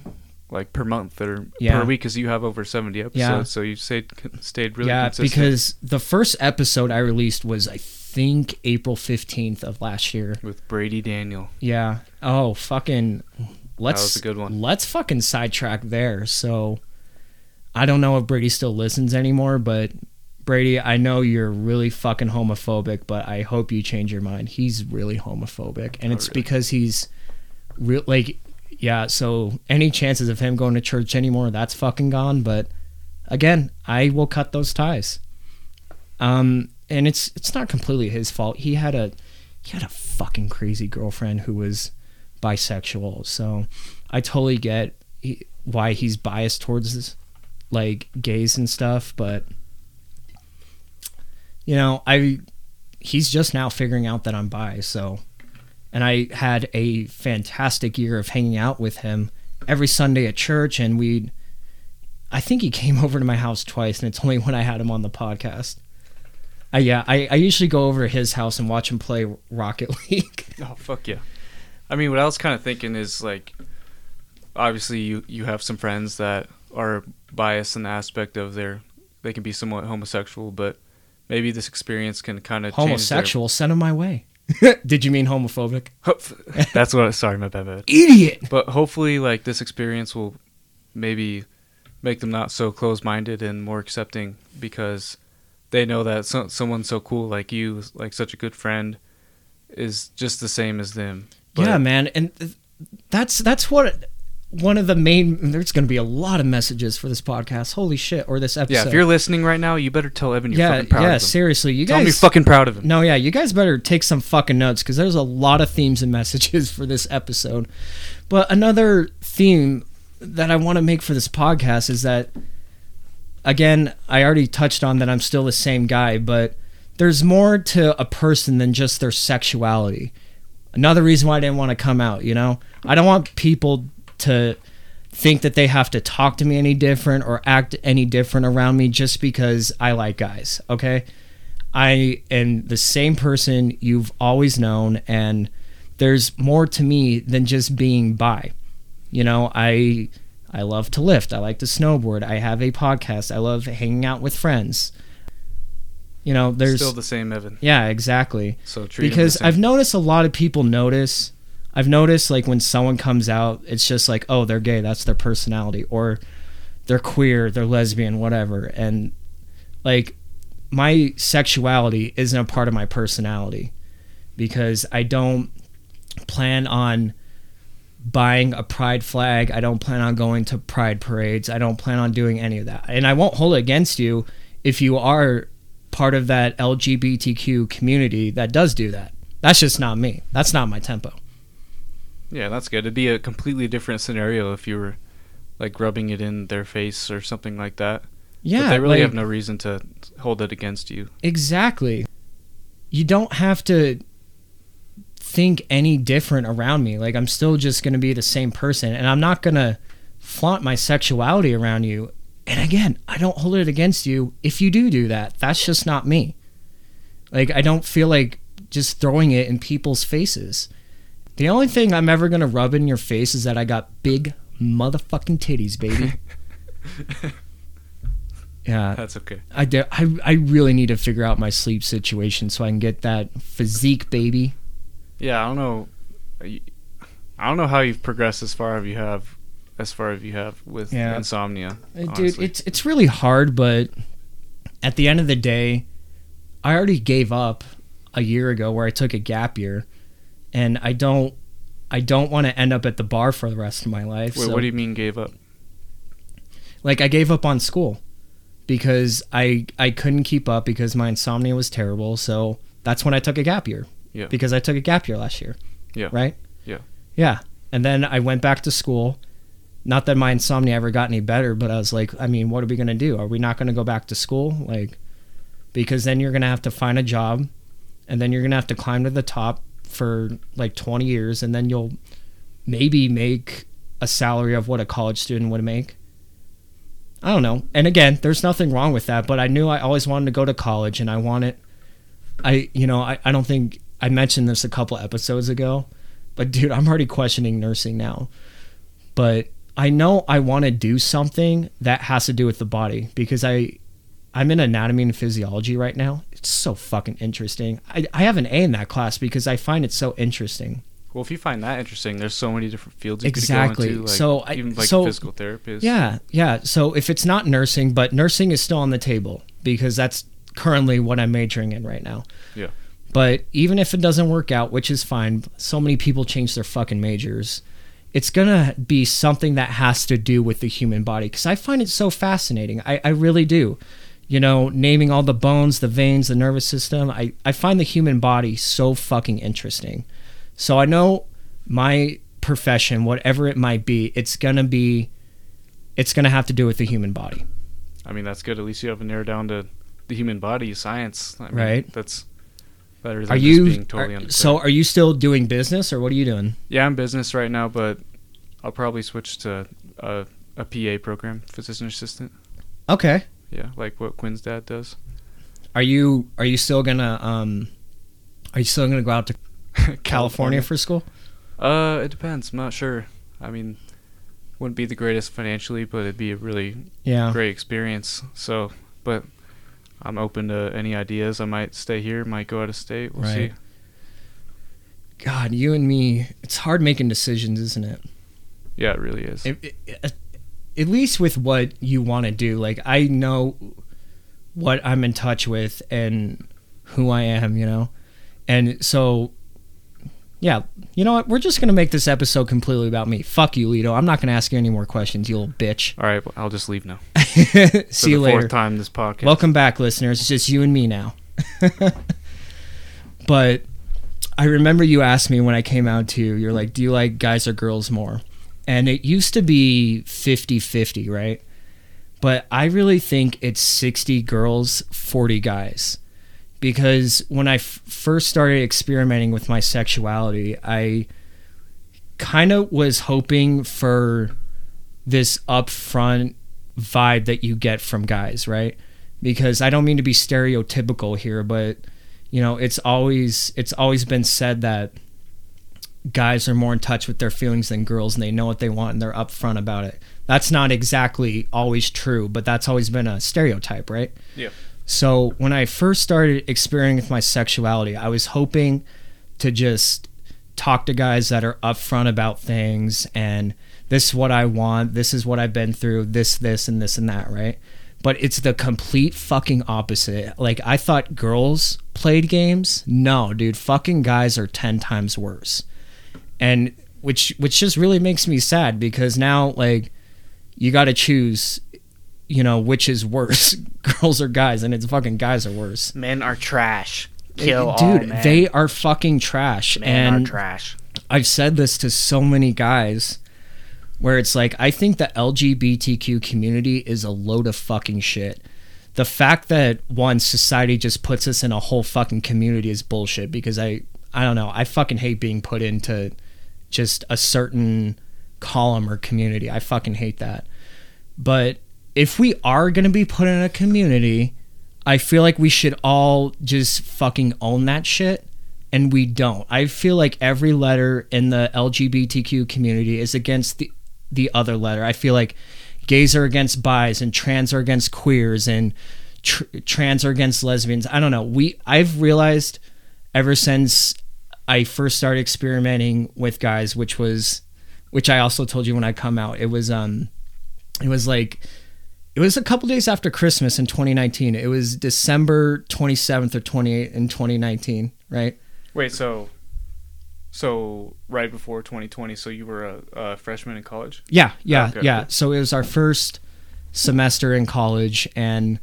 like per month or Yeah. per week, because you have over seventy episodes. Yeah. So you stayed stayed really yeah, consistent. because the first episode I released was I think April 15th of last year. with Brady Daniel, Yeah. Oh, fucking let's was a good one. Let's fucking sidetrack there. So I don't know if Brady still listens anymore, but Brady, I know you're really fucking homophobic, but I hope you change your mind. He's really homophobic, and Oh, it's really? because he's real like yeah, so any chances of him going to church anymore, that's fucking gone, but again, I will cut those ties. Um and it's it's not completely his fault. He had a he had a fucking crazy girlfriend who was bisexual. So I totally get he, why he's biased towards this, like gays and stuff. But you know, I he's just now figuring out that I'm bi. So, and I had a fantastic year of hanging out with him every Sunday at church, and we. I think he came over to my house twice, and it's only when I had him on the podcast. Uh, yeah, I, I usually go over to his house and watch him play Rocket League. Oh fuck yeah! I mean, what I was kind of thinking is like, obviously you you have some friends that are biased in the aspect of their they can be somewhat homosexual, but maybe this experience can kind of change Homosexual, send him my way. Did you mean homophobic? That's what. Sorry, my bad. bad. Idiot. But hopefully, like this experience will maybe make them not so close-minded and more accepting because they know that so, someone so cool like you, like such a good friend, is just the same as them. But yeah, man, and th- that's that's what one of the main. There's going to be a lot of messages for this podcast. Holy shit! Or this episode. Yeah, if you're listening right now, you better tell Evan you're yeah, fucking proud yeah. of him. Seriously, you Tell him you're guys. fucking proud of him. no, yeah, you guys better take some fucking notes because there's a lot of themes and messages for this episode. But another theme that I want to make for this podcast is that, again, I already touched on that I'm still the same guy, but there's more to a person than just their sexuality. Another reason why I didn't want to come out, you know? I don't want people to think that they have to talk to me any different or act any different around me just because I like guys, okay? I am the same person you've always known, and there's more to me than just being bi. You know, I I love to lift. I like to snowboard. I have a podcast. I love hanging out with friends. You know, there's Still the same Evan. yeah, exactly. So treat him the Because. I've noticed a lot of people notice. I've noticed like when someone comes out, it's just like, oh, they're gay. That's their personality, or they're queer, they're lesbian, whatever. And like, my sexuality isn't a part of my personality because I don't plan on buying a pride flag. I don't plan on going to pride parades. I don't plan on doing any of that. And I won't hold it against you if you are part of that LGBTQ community that does do that. That's just not me. That's not my tempo. Yeah, that's good. It'd be a completely different scenario if you were like rubbing it in their face or something like that. Yeah, but they really like- have no reason to hold it against you. Exactly. You don't have to think any different around me. Like I'm still just going to be the same person and I'm not going to flaunt my sexuality around you. And again, I don't hold it against you if you do do that. That's just not me. Like I don't feel like just throwing it in people's faces. The only thing I'm ever going to rub in your face is that I got big motherfucking titties, baby. yeah. That's okay. I, do, I, I really need to figure out my sleep situation so I can get that physique, baby. Yeah, I don't know. I don't know how you've progressed as far as you have as far as you have with Yeah. insomnia. Uh, Dude, it's it's really hard, but at the end of the day, I already gave up a year ago where I took a gap year, and I don't I don't want to end up at the bar for the rest of my life. Wait, so- what do you mean gave up? like I gave up on school because I I couldn't keep up because my insomnia was terrible. So that's when I took a gap year. Yeah. Because I took a gap year last year. Yeah. Right? Yeah. Yeah. And then I went back to school. Not that my insomnia ever got any better, but I was like, I mean, what are we going to do? Are we not going to go back to school? Like because then you're going to have to find a job and then you're going to have to climb to the top for like 20 years and then you'll maybe make a salary of what a college student would make. I don't know. And again, there's nothing wrong with that, but I knew I always wanted to go to college and I wanted I you know, I, I don't think I mentioned this a couple episodes ago, but dude, I'm already questioning nursing now. But I know I want to do something that has to do with the body because I I'm in anatomy and physiology right now. It's so fucking interesting. I, I have an A in that class because I find it so interesting. Well, if you find that interesting, there's so many different fields you Exactly. could go into. Like, So I- even like so- physical therapist. Yeah, yeah. So if it's not nursing, but nursing is still on the table because that's currently what I'm majoring in right now. Yeah. But even if it doesn't work out, which is fine, so many people change their fucking majors. It's gonna be something that has to do with the human body because I find it so fascinating. I, I really do. You know, naming all the bones, the veins, the nervous system. I, I find the human body so fucking interesting. So I know my profession, whatever it might be, it's gonna be it's gonna have to do with the human body. I mean, that's good. At least you have it narrowed down to the human body, science. I mean, Right. That's better than Are just you being totally are- so are you still doing business or what are you doing? Yeah, I'm business right now, but I'll probably switch to a, a PA program, physician assistant. Okay. Yeah, like what Quinn's dad does. Are you are you still gonna um are you still gonna go out to California for school? Uh, it depends. I'm not sure. I mean, wouldn't be the greatest financially, but it'd be a really Yeah. great experience. So, but I'm open to any ideas. I might stay here, might go out of state. We'll see. God, you and me, it's hard making decisions, isn't it? Yeah, it really is. It- it- at least with what you want to do. Like I know what I'm in touch with and who I am, you know. And so yeah, you know what? We're just gonna make this episode completely about me. Fuck you, Lido. I'm not gonna ask you any more questions, you little bitch. All right, well, I'll just leave now. See For you the later. fourth time this podcast. Welcome back, listeners. It's just you and me now. but I remember you asked me when I came out to you, you're like, do you like guys or girls more? And it used to be 50 50, right? But I really think it's 60 girls, 40 guys. Because when I f- first started experimenting with my sexuality, I kind of was hoping for this upfront vibe that you get from guys, right? Because I don't mean to be stereotypical here, but you know, it's always it's always been said that guys are more in touch with their feelings than girls and they know what they want and they're upfront about it. That's not exactly always true, but that's always been a stereotype, right? Yeah. So when I first started experimenting with my sexuality, I was hoping to just talk to guys that are upfront about things and this is what I want, this is what I've been through, this, this, and this and that, right? But it's the complete fucking opposite. Like I thought girls played games. No, dude, fucking guys are ten times worse. And which which just really makes me sad because now like you got to choose you know which is worse girls or guys and it's fucking guys are worse Men are trash. Kill dude all men. they are fucking trash men and are trash. i've said this to so many guys where it's like i think the lgbtq community is a load of fucking shit the fact that one society just puts us in a whole fucking community is bullshit because i i don't know i fucking hate being put into just a certain column or community i fucking hate that but if we are going to be put in a community, I feel like we should all just fucking own that shit. And we don't. I feel like every letter in the LGBTQ community is against the, the other letter. I feel like gays are against bis and trans are against queers and tr- trans are against lesbians. I don't know. We I've realized ever since I first started experimenting with guys, which was which I also told you when I come out. It was um, it was like it was a couple days after Christmas in 2019. It was December 27th or 28th in 2019, right? Wait, so so right before 2020, so you were a, a freshman in college? Yeah, yeah, Okay. yeah. So it was our first semester in college, and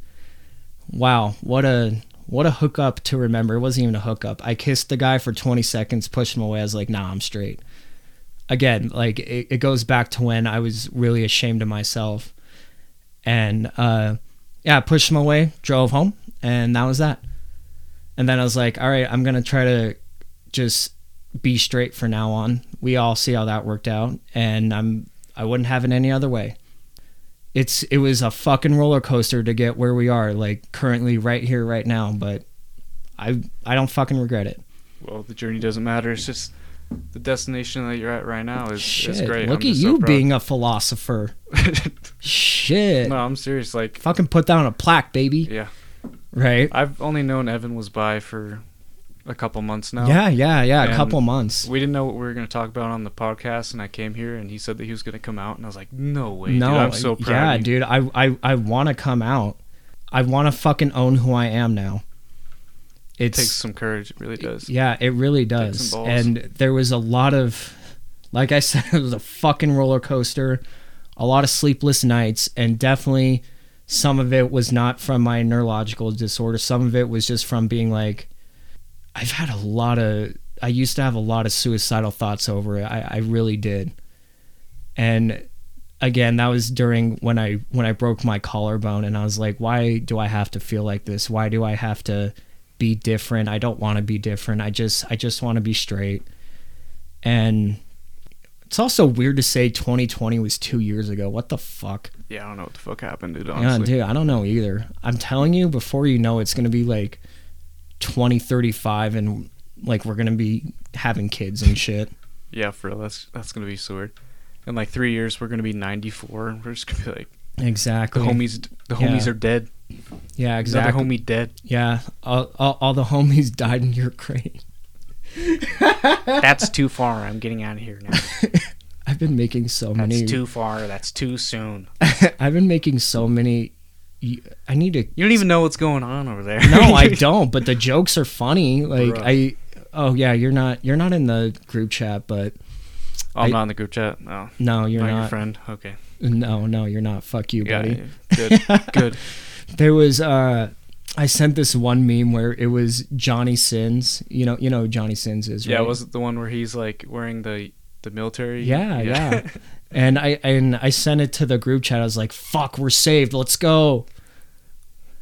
wow, what a what a hookup to remember. It wasn't even a hookup. I kissed the guy for 20 seconds, pushed him away. I was like, Nah, I'm straight. Again, like it, it goes back to when I was really ashamed of myself, and uh, yeah, I pushed him away, drove home, and that was that. And then I was like, all right, I'm gonna try to just be straight for now on. We all see how that worked out, and I'm I wouldn't have it any other way. It's it was a fucking roller coaster to get where we are, like currently right here, right now. But I I don't fucking regret it. Well, the journey doesn't matter. It's just the destination that you're at right now is, Shit, is great. look I'm at just so you being a philosopher. Shit, no, I'm serious. Like, fucking put that on a plaque, baby. yeah, Right? I've only known Evan was bi for a couple months now. Yeah, yeah, yeah. A couple months. We didn't know what we were going to talk about on the podcast, and I came here, and he said that he was going to come out, and I was like, "No way, no, dude! I'm so proud." yeah, of you. dude. I I I want to come out. I want to fucking own who I am now. It takes some courage. It really does. Yeah, it really does. balls. And there was a lot of, like I said, it was a fucking roller coaster, a lot of sleepless nights, and definitely some of it was not from my neurological disorder. Some of it was just from being like, I've had a lot of, I used to have a lot of suicidal thoughts over it. I, I really did. And again, that was during when I when I broke my collarbone, and I was like, why do I have to feel like this? Why do I have to be different? I don't want to be different. I just I just want to be straight. And it's also weird to say 2020 was two years ago. What the fuck? Yeah, I don't know what the fuck happened, dude. Yeah, Honestly, dude, I don't know either. I'm telling you, before you know, it's gonna be like 2035, and like we're gonna be having kids and shit. yeah, for real. That's that's gonna be so weird. In like three years, we're gonna be 94, and we're just gonna be like, exactly. the homies, the Yeah. homies are dead. Yeah, Another exactly. homie dead. Yeah, all, all, all the homies died in your grave. That's too far. I'm getting out of here now. I've been making so That's many. That's too far. That's too soon. I've been making so many. I need to. You don't even know what's going on over there. No, I don't. But the jokes are funny. Like Bruh. I. Oh yeah, you're not. You're not in the group chat, but Oh, I'm I- not in the group chat. No, no, you're not, not. your friend. Okay. No, no, you're not. Fuck you, Yeah, buddy. yeah. good, good. There was. uh I sent this one meme where it was Johnny Sins. You know, you know who Johnny Sins is, right? Yeah, was it the one where he's like wearing the the military? Yeah, yeah. and I and I sent it to the group chat. I was like, "Fuck, we're saved. Let's go."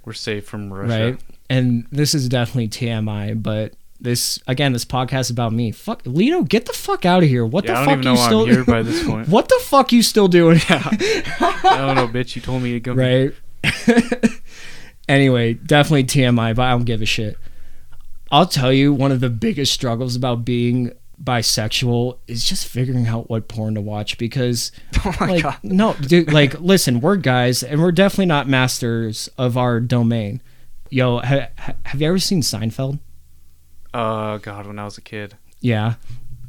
We're safe from Russia. right? And this is definitely TMI, but this again, this podcast is about me. Fuck, Lido, get the fuck out of here. What Yeah, the fuck you still? I'm here by this point. what the fuck you still doing? I don't know, bitch. You told me to go. right. anyway, definitely TMI, but I don't give a shit. I'll tell you, one of the biggest struggles about being bisexual is just figuring out what porn to watch because Oh my like god. no dude like listen we're guys and we're definitely not masters of our domain. Yo ha- ha- have you ever seen seinfeld? Uh, God, when I was a kid. yeah.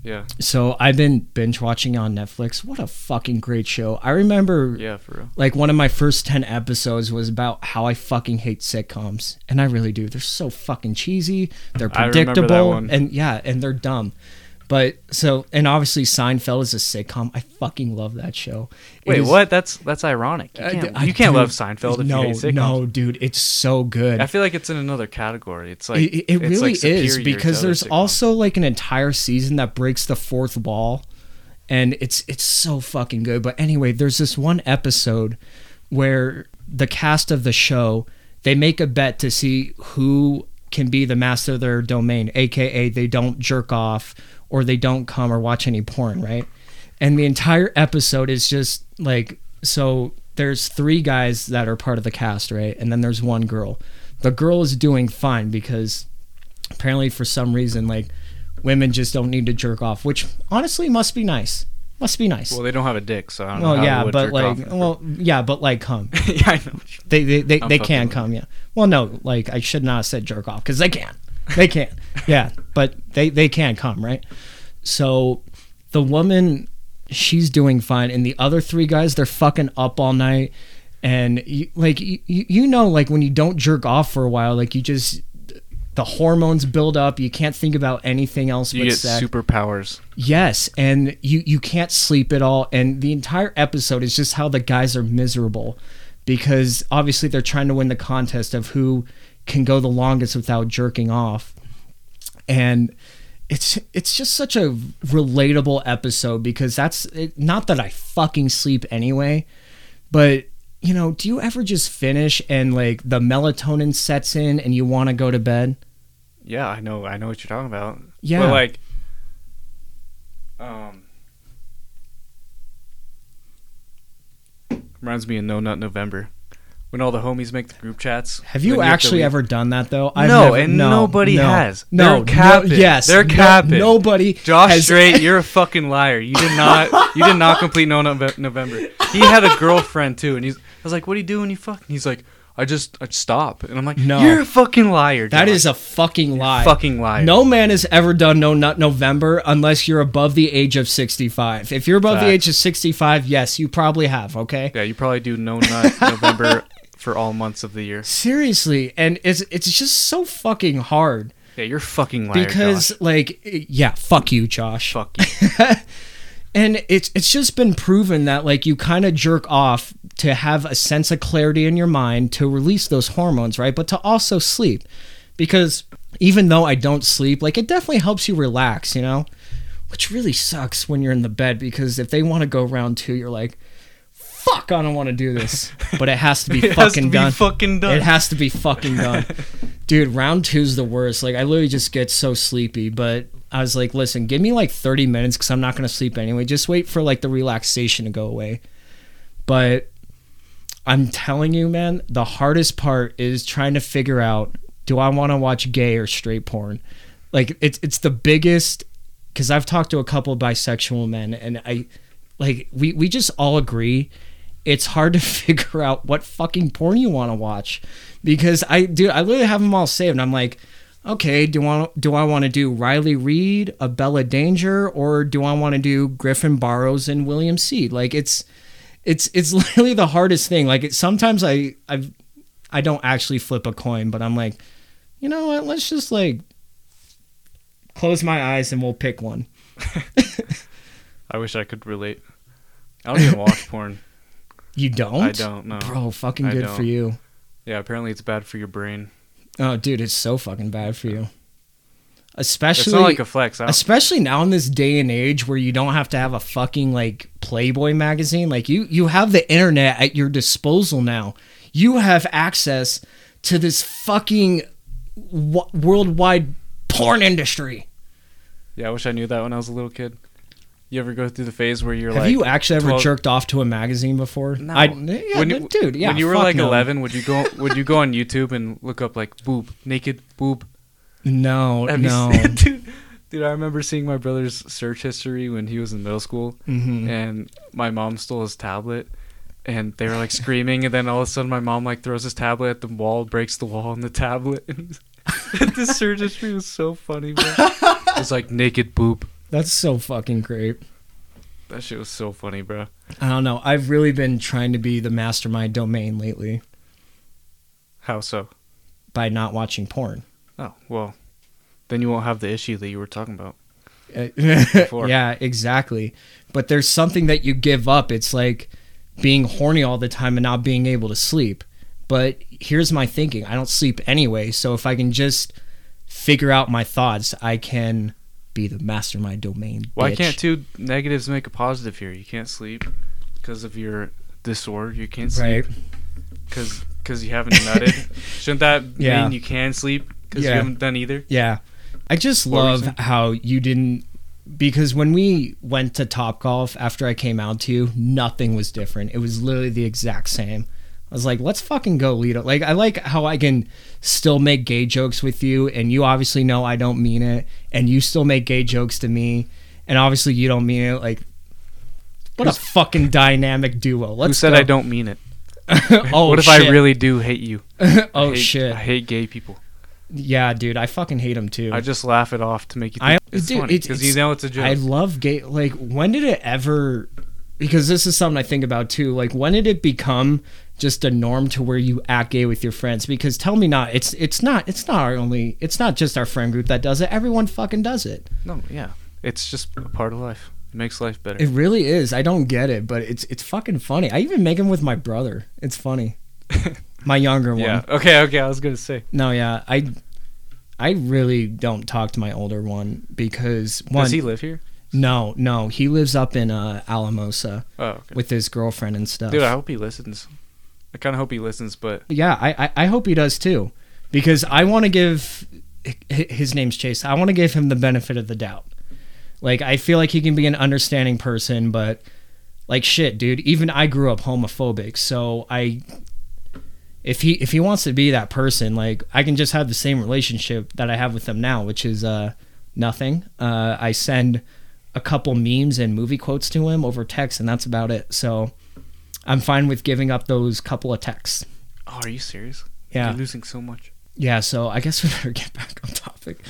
Yeah, so i've been binge watching on netflix. What a fucking great show. I remember yeah, for real. like one of my first 10 episodes was about how i fucking hate sitcoms. And i really do. They're so fucking cheesy. They're I remember that predictable and yeah and they're dumb but so and obviously seinfeld is a sitcom i fucking love that show It Wait, is- what? That's that's ironic. You Uh, can't, I- you can't dude, love Seinfeld if no, you hate sitcoms. No, dude, it's so good. I feel like it's in another category. It's like it, it really like, is because there's sitcoms. also like an entire season that breaks the fourth wall, and it's it's so fucking good. But anyway, there's this one episode where the cast of the show they make a bet to see who can be the master of their domain, aka they don't jerk off or they don't come or watch any porn, right? And the entire episode is just like so there's three guys that are part of the cast, right? And then there's one girl. The girl is doing fine because apparently for some reason like women just don't need to jerk off, which honestly must be nice. Must be nice. Well, they don't have a dick, so I don't know. Well, they yeah, would but jerk like, off. well, yeah, but like, come. yeah, I know. They they they, I'm they can come, yeah. Well, no, like I should not have said jerk off because they can, they can't. yeah. But they they can come, right? So the woman, she's doing fine, and the other three guys, they're fucking up all night, and you, like you, you know, like when you don't jerk off for a while, like you just the hormones build up. You can't think about anything else You but get sex. superpowers. Yes, and you you can't sleep at all, and the entire episode is just how the guys are miserable, because obviously they're trying to win the contest of who can go the longest without jerking off, and it's it's just such a relatable episode because that's it, not that I fucking sleep anyway, but you know, do you ever just finish and like the melatonin sets in and you want to go to bed? Yeah, I know. I know what you're talking about. Yeah. But like, um, reminds me of No Nut November, when all the homies make the group chats. Have you then have to actually ever done that though? No, and nobody has. No, They're capping. no, yes, They're no- nobody. Josh has, Strait, you're a fucking liar. You did not. You did not complete No Nut November. He had a girlfriend too, and he's. I was like, "What do you do when you fuck?" And he's like, "I just, I stop." And I'm like, No. "You're a fucking liar." That is a fucking lie. fucking liar. No man has ever done no nut November unless you're above the age of 65. If you're above the age of 65, yes, you probably have. Okay. Yeah, you probably do No Nut November for all months of the year. Seriously, and it's it's just so fucking hard Yeah, you're fucking liar. because Josh. like yeah, fuck you, Josh. fuck you. and it's it's just been proven that like you kind of jerk off to have a sense of clarity in your mind to release those hormones right but to also sleep because even though i don't sleep like it definitely helps you relax you know which really sucks when you're in the bed because if they want to go round two you're like fuck i don't want to do this but it has to be It fucking to be done fucking done. it has to be fucking done. Dude, round two's the worst. Like, I literally just get so sleepy. But I was like, listen, give me like 30 minutes because I'm not going to sleep anyway. Just wait for like the relaxation to go away. But I'm telling you, man, the hardest part is trying to figure out do I want to watch gay or straight porn? Like, it's, it's the biggest because I've talked to a couple of bisexual men and I like we, we just all agree it's hard to figure out what fucking porn you want to watch because I dude I literally have them all saved and I'm like okay do I do I want to do Riley Reid a Bella Danger or do I want to do Griffin Barrows and William Seed like it's it's it's literally the hardest thing like it, sometimes I I I don't actually flip a coin but I'm like you know what let's just like close my eyes and we'll pick one I wish I could relate. I don't even watch porn. You don't I don't know. bro fucking I good for you Yeah, apparently it's bad for your brain. Oh, dude, it's so fucking bad for you. It's Especially, not like a flex. Especially now in this day and age where you don't have to have a fucking like Playboy magazine. Like you, you have the internet at your disposal now. You have access to this fucking w- worldwide porn industry. yeah, I wish I knew that when I was a little kid. You ever go through the phase where you're have like, Have you actually ever 12 jerked off to a magazine before? No. I, yeah, when you, dude, yeah. when you were like no. 11, would you go? Would you go on YouTube and look up like boob, naked boob? No, Have no. seen- dude, dude, I remember seeing my brother's search history when he was in middle school, Mhm. and my mom stole his tablet, and they were like screaming, and then all of a sudden my mom like throws his tablet at the wall, breaks the wall on the tablet, the search history was so funny, bro. It was like naked boob. That's so fucking great. That shit was so funny, bro. I don't know. I've really been trying to be the mastermind domain lately How so? by not watching porn. Oh well, then you won't have the issue that you were talking about. Uh, Before. yeah, exactly. But there's something that you give up. It's like being horny all the time and not being able to sleep. But here's my thinking I don't sleep anyway. So if I can just figure out my thoughts, I can be the mastermind domain. Why bitch. can't two negatives make a positive here? You can't sleep because of your disorder. You can't sleep because because you haven't nutted. Shouldn't that Yeah. mean you can sleep because Yeah. you haven't done either? Yeah. I just What love how you didn't because when we went to Top Golf after I came out to you, nothing was different. It was literally the exact same. I was like, let's fucking go, Lido. Like, I like how I can still make gay jokes with you, and you obviously know I don't mean it, and you still make gay jokes to me, and obviously you don't mean it. Like, what a fucking dynamic duo. Let's Who said go. I don't mean it? oh, what if shit. I really do hate you? I oh hate- shit. I hate gay people. Yeah, dude, I fucking hate him too. I just laugh it off to make you I- it's dude, funny because you know it's a joke. I love gay. Like, when did it ever? Because this is something I think about too. Like, when did it become just a norm to where you act gay with your friends? Because tell me not. It's it's not. It's not our only. It's not just our friend group that does it. Everyone fucking does it. no, yeah, it's just a part of life. It makes life better. It really is. I don't get it, but it's it's fucking funny. I even make him with my brother. It's funny. my younger one. yeah. Okay. Okay. I was gonna say. No, yeah. I I really don't talk to my older one because one. Does he live here? No, no. He lives up in uh, Alamosa Oh, okay. with his girlfriend and stuff. Dude, I hope he listens. I kind of hope he listens, but yeah, I, I I hope he does too, because I want to give his name's Chase. I want to give him the benefit of the doubt. Like I feel like he can be an understanding person, but like shit, dude. Even I grew up homophobic, so I. If he if he wants to be that person, like I can just have the same relationship that I have with him now, which is uh nothing. Uh, I send a couple memes and movie quotes to him over text, and that's about it. So I'm fine with giving up those couple of texts. oh, are you serious? Yeah. You're losing so much, Yeah, so I guess we better get back on topic.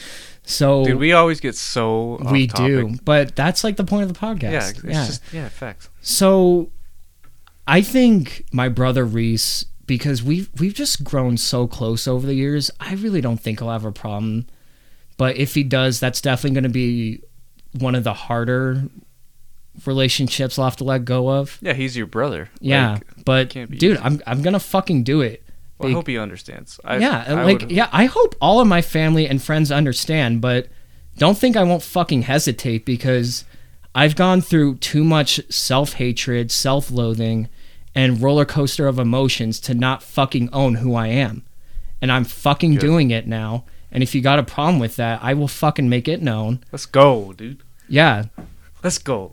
So dude. We always get so off we do, but that's like the point of the podcast. Yeah, yeah. just yeah, facts. So I think my brother Reese, because we've we've just grown so close over the years, I really don't think he'll have a problem. But if he does, that's definitely going to be one of the harder relationships I'll have to let go of. Yeah, he's your brother. Yeah, Like, but dude, easy. I'm I'm gonna fucking do it. well, I hope he understands. I, yeah, I like would- yeah, I hope all of my family and friends understand, but don't think I won't fucking hesitate because I've gone through too much self-hatred, self-loathing, and roller coaster of emotions to not fucking own who I am. And I'm fucking Good. doing it now. And if you got a problem with that, I will fucking make it known. Let's go, dude. Yeah. Let's go.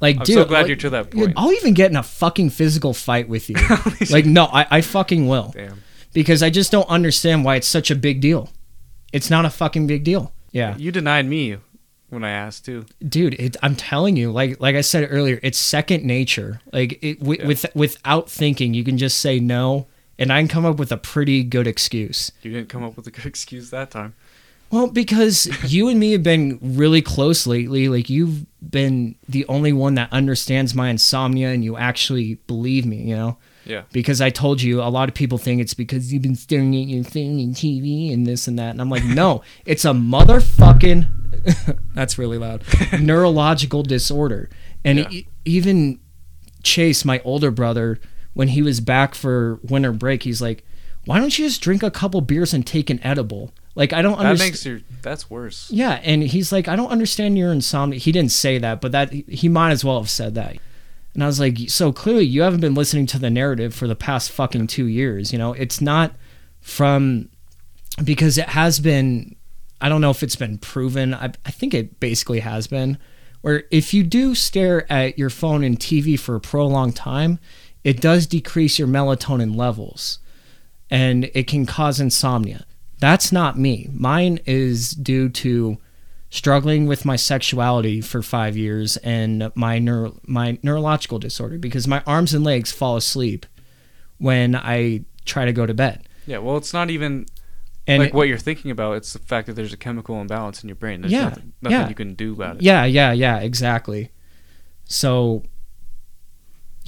Like, I'm dude, so glad like, you're to that point. I'll even get in a fucking physical fight with you. like, no, I, I fucking will Damn. because I just don't understand why it's such a big deal. It's not a fucking big deal. Yeah, You denied me when I asked too. dude, it, I'm telling you, like like I said earlier, it's second nature. Like it, wi- Yeah. with without thinking, you can just say no, and I can come up with a pretty good excuse. You didn't come up with a good excuse that time. Well, because you and me have been really close lately. Like you've been the only one that understands my insomnia, and you actually believe me. You know. Yeah. because I told you a lot of people think it's because you've been staring at your phone and TV and this and that. And I'm like, no, it's a motherfucking, that's really loud, neurological disorder. And Yeah. e- even Chase, my older brother, when he was back for winter break, he's like, why don't you just drink a couple beers and take an edible? Like, I don't That understand. makes your that's worse. Yeah, and he's like, I don't understand your insomnia. He didn't say that, but that he might as well have said that. And I was like, so clearly you haven't been listening to the narrative for the past fucking two years. You know, it's not from because it has been. I don't know if it's been proven. I, I think it basically has been. Where if you do stare at your phone and TV for a prolonged time, it does decrease your melatonin levels and it can cause insomnia. That's not me. Mine is due to struggling with my sexuality for five years and my neuro, my neurological disorder because my arms and legs fall asleep when I try to go to bed. Yeah. Well, it's not even And like what you're thinking about. It's the fact that there's a chemical imbalance in your brain. There's Yeah, nothing, nothing yeah. you can do about it. Yeah, yeah, yeah, exactly. So,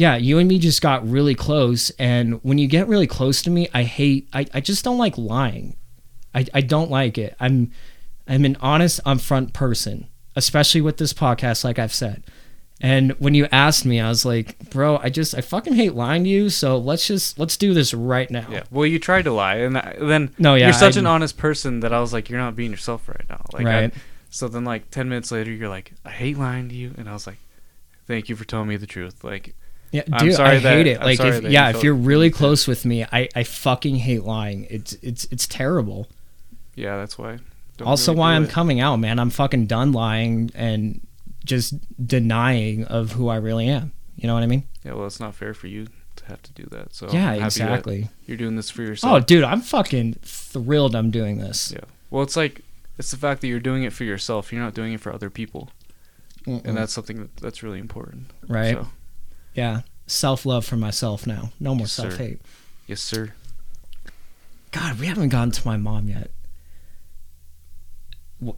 yeah, you and me just got really close. And when you get really close to me, I hate, I, I just don't like lying. I, I don't like it. I'm, I'm an honest, upfront person, especially with this podcast, like I've said. And when you asked me, I was like, bro, I just, I fucking hate lying to you. So let's just, let's do this right now. Yeah. Well, you tried to lie, and I, then No, yeah, you're such I- an honest person that I was like, you're not being yourself right now. Like, I- Right. so then, like ten minutes later, you're like, I hate lying to you, and I was like, thank you for telling me the truth. Like, Yeah, I'm dude, I that- hate it. I'm like, if, yeah, if you're really close with me, I, I fucking hate lying. It's, it's, it's terrible. yeah, that's why. Don't also really why I'm it. coming out, man. I'm fucking done lying and just denying of who I really am. You know what I mean? Yeah, well, it's not fair for you to have to do that. So yeah, I'm happy that exactly. You're doing this for oh, yourself. Oh, dude, I'm fucking thrilled I'm doing this. Yeah. Well, it's like it's the fact that you're doing it for yourself. You're not doing it for other people, Mm-mm. and that's something that, that's really important. right. So, Yeah. Self love for myself now. No more Yes, self hate. yes, sir. God, we haven't gotten to my mom yet.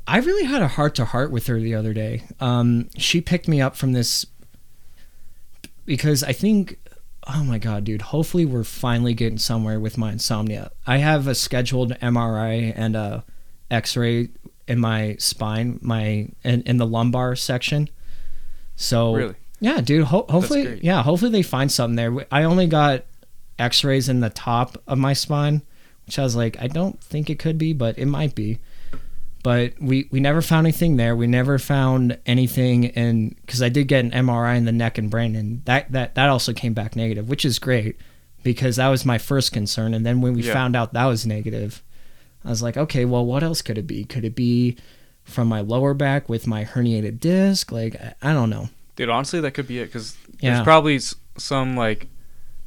I really had a heart to heart with her the other day. Um, she picked me up from this because I think, oh my god, dude. Hopefully, we're finally getting somewhere with my insomnia. I have a scheduled MRI and a X-ray in my spine, my in, in the lumbar section. So Really? Yeah, dude. Ho- hopefully, yeah. Hopefully, they find something there. I only got X-rays in the top of my spine, which I was like, I don't think it could be, but it might be but we we never found anything there. We never found anything in because I did get an MRI in the neck and brain, and that that that also came back negative, which is great because that was my first concern. And then when we Yeah. found out that was negative, I was like, okay, well, what else could it be? Could it be from my lower back with my herniated disc? Like I, I don't know. Dude, honestly, that could be it because Yeah. there's probably s- some like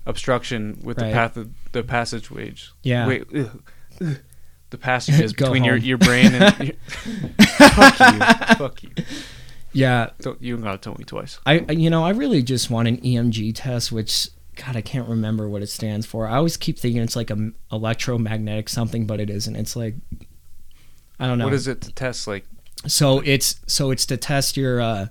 obstruction with Right. the path of the passagewage. Yeah. Wait. ugh, ugh. the passages between your, home. your brain and your, fuck you, fuck you. Yeah, Don't, you gotta tell me twice. I you know I really just want an EMG test, which God I can't remember what it stands for. I always keep thinking it's like a m- electromagnetic something, but it isn't. It's like I don't know. What is it to test? Like, So it's so it's to test your uh,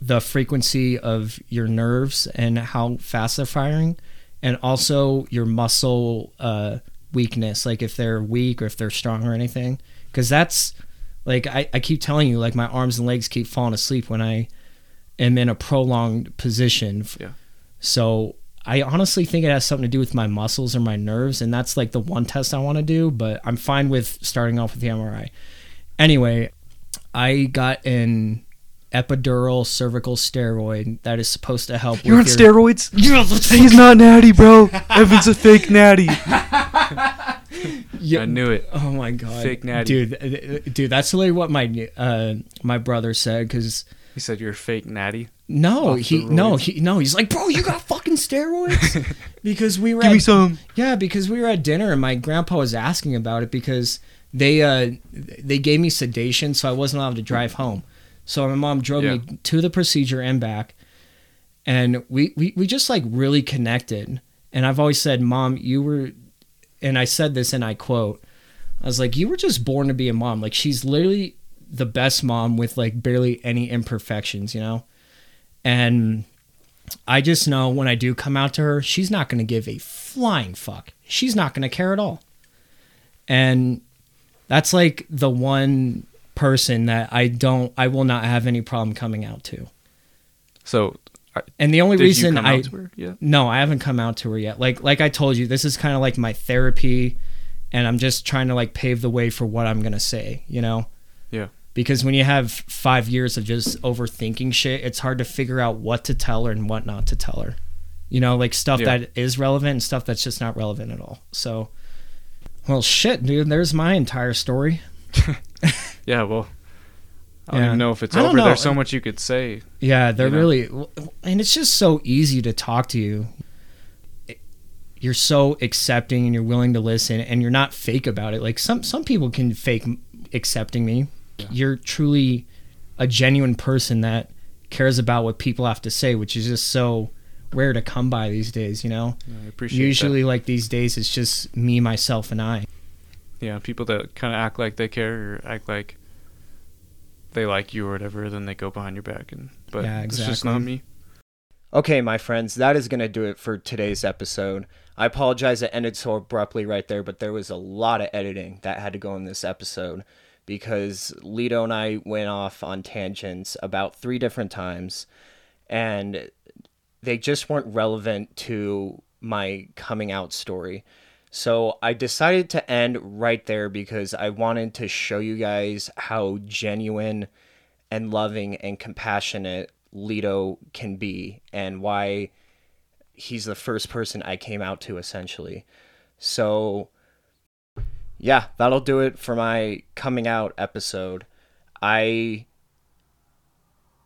the frequency of your nerves and how fast they're firing, and also your muscle uh, weakness, like if they're weak or if they're strong or anything. Because that's like I, I keep telling you, like my arms and legs keep falling asleep when I am in a prolonged position. Yeah. So I honestly think it has something to do with my muscles or my nerves, and that's like the one test I want to do. But I'm fine with starting off with the MRI. Anyway, I got an epidural cervical steroid that is supposed to help. you're on your, steroids. He's not natty, bro. Evan's a fake natty. Yeah, I knew it. Oh my god, Fake natty. dude, dude, that's literally what my uh my brother said because. He said you're a fake natty. No, he no he no. He's like, bro, you got fucking steroids? because we were Give at, me some. Yeah, because we were at dinner and my grandpa was asking about it because they uh they gave me sedation, so I wasn't allowed to drive home. So my mom drove Yeah. me to the procedure and back, and we, we we just like really connected. And I've always said, Mom, you were, and I said this and I quote, I was like, you were just born to be a mom. Like she's literally the best mom with like barely any imperfections, you know. And I just know when I do come out to her, she's not going to give a flying fuck. She's not going to care at all. And that's like the one person that I don't, I will not have any problem coming out to. So, And the only reason I, out to her? Yeah. no, I haven't come out to her yet. Like, like I told you, this is kind of like my therapy, and I'm just trying to like pave the way for what I'm gonna say. You know. Yeah. Because when you have five years of just overthinking shit, it's hard to figure out what to tell her and what not to tell her. You know, like stuff Yeah. that is relevant and stuff that's just not relevant at all. So, well, shit, dude. There's my entire story. Yeah. Well, I don't Yeah. even know if it's over. know. There's so much you could say. Yeah, they're You know? really, and it's just so easy to talk to you. You're so accepting and you're willing to listen, and you're not fake about it. Like some some people can fake accepting me. You're truly a genuine person that cares about what people have to say, which is just so rare to come by these days. You know, I appreciate usually that. like these days, it's just me, myself, and I. Yeah, people that kind of act like they care or act like they like you or whatever, then they go behind your back and. But Yeah, it's just not me. Okay, my friends, that is going to do it for today's episode. I apologize it ended so abruptly right there, but there was a lot of editing that had to go in this episode because Lito and I went off on tangents about three different times and they just weren't relevant to my coming out story. So I decided to end right there because I wanted to show you guys how genuine and loving and compassionate Lido can be and why he's the first person I came out to essentially. So yeah, that'll do it for my coming out episode. I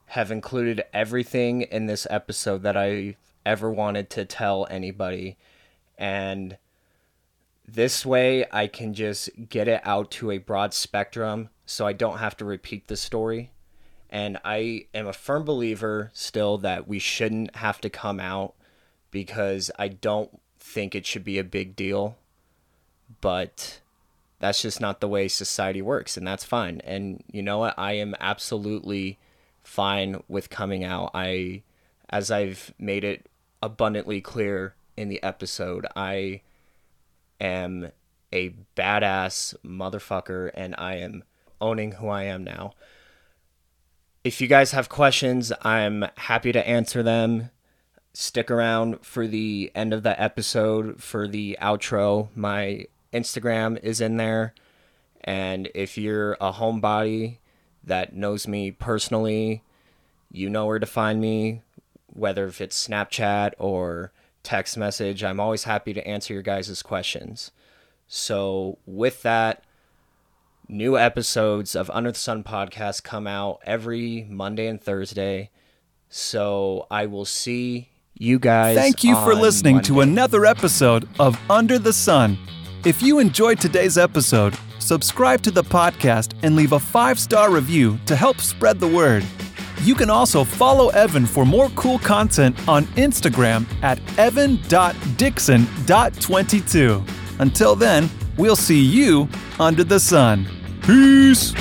have included everything in this episode that I ever wanted to tell anybody and this way I can just get it out to a broad spectrum so I don't have to repeat the story. And I am a firm believer still that we shouldn't have to come out because I don't think it should be a big deal. But that's just not the way society works, and that's fine. And you know what? I am absolutely fine with coming out. I, as I've made it abundantly clear in the episode, I am a badass motherfucker, and I am owning who I am now. If you guys have questions, I'm happy to answer them. Stick around for the end of the episode for the outro. My Instagram is in there. And if you're a homebody that knows me personally, you know where to find me, whether if it's Snapchat or text message. I'm always happy to answer your guys' questions. So, with that, new episodes of Under the Sun podcast come out every Monday and Thursday. So, I will see you guys. Thank you for listening to another episode of Under the Sun. If you enjoyed today's episode, subscribe to the podcast and leave a five star review to help spread the word. You can also follow Evan for more cool content on Instagram at evan.dixon.22. Until then, we'll see you under the sun. Peace!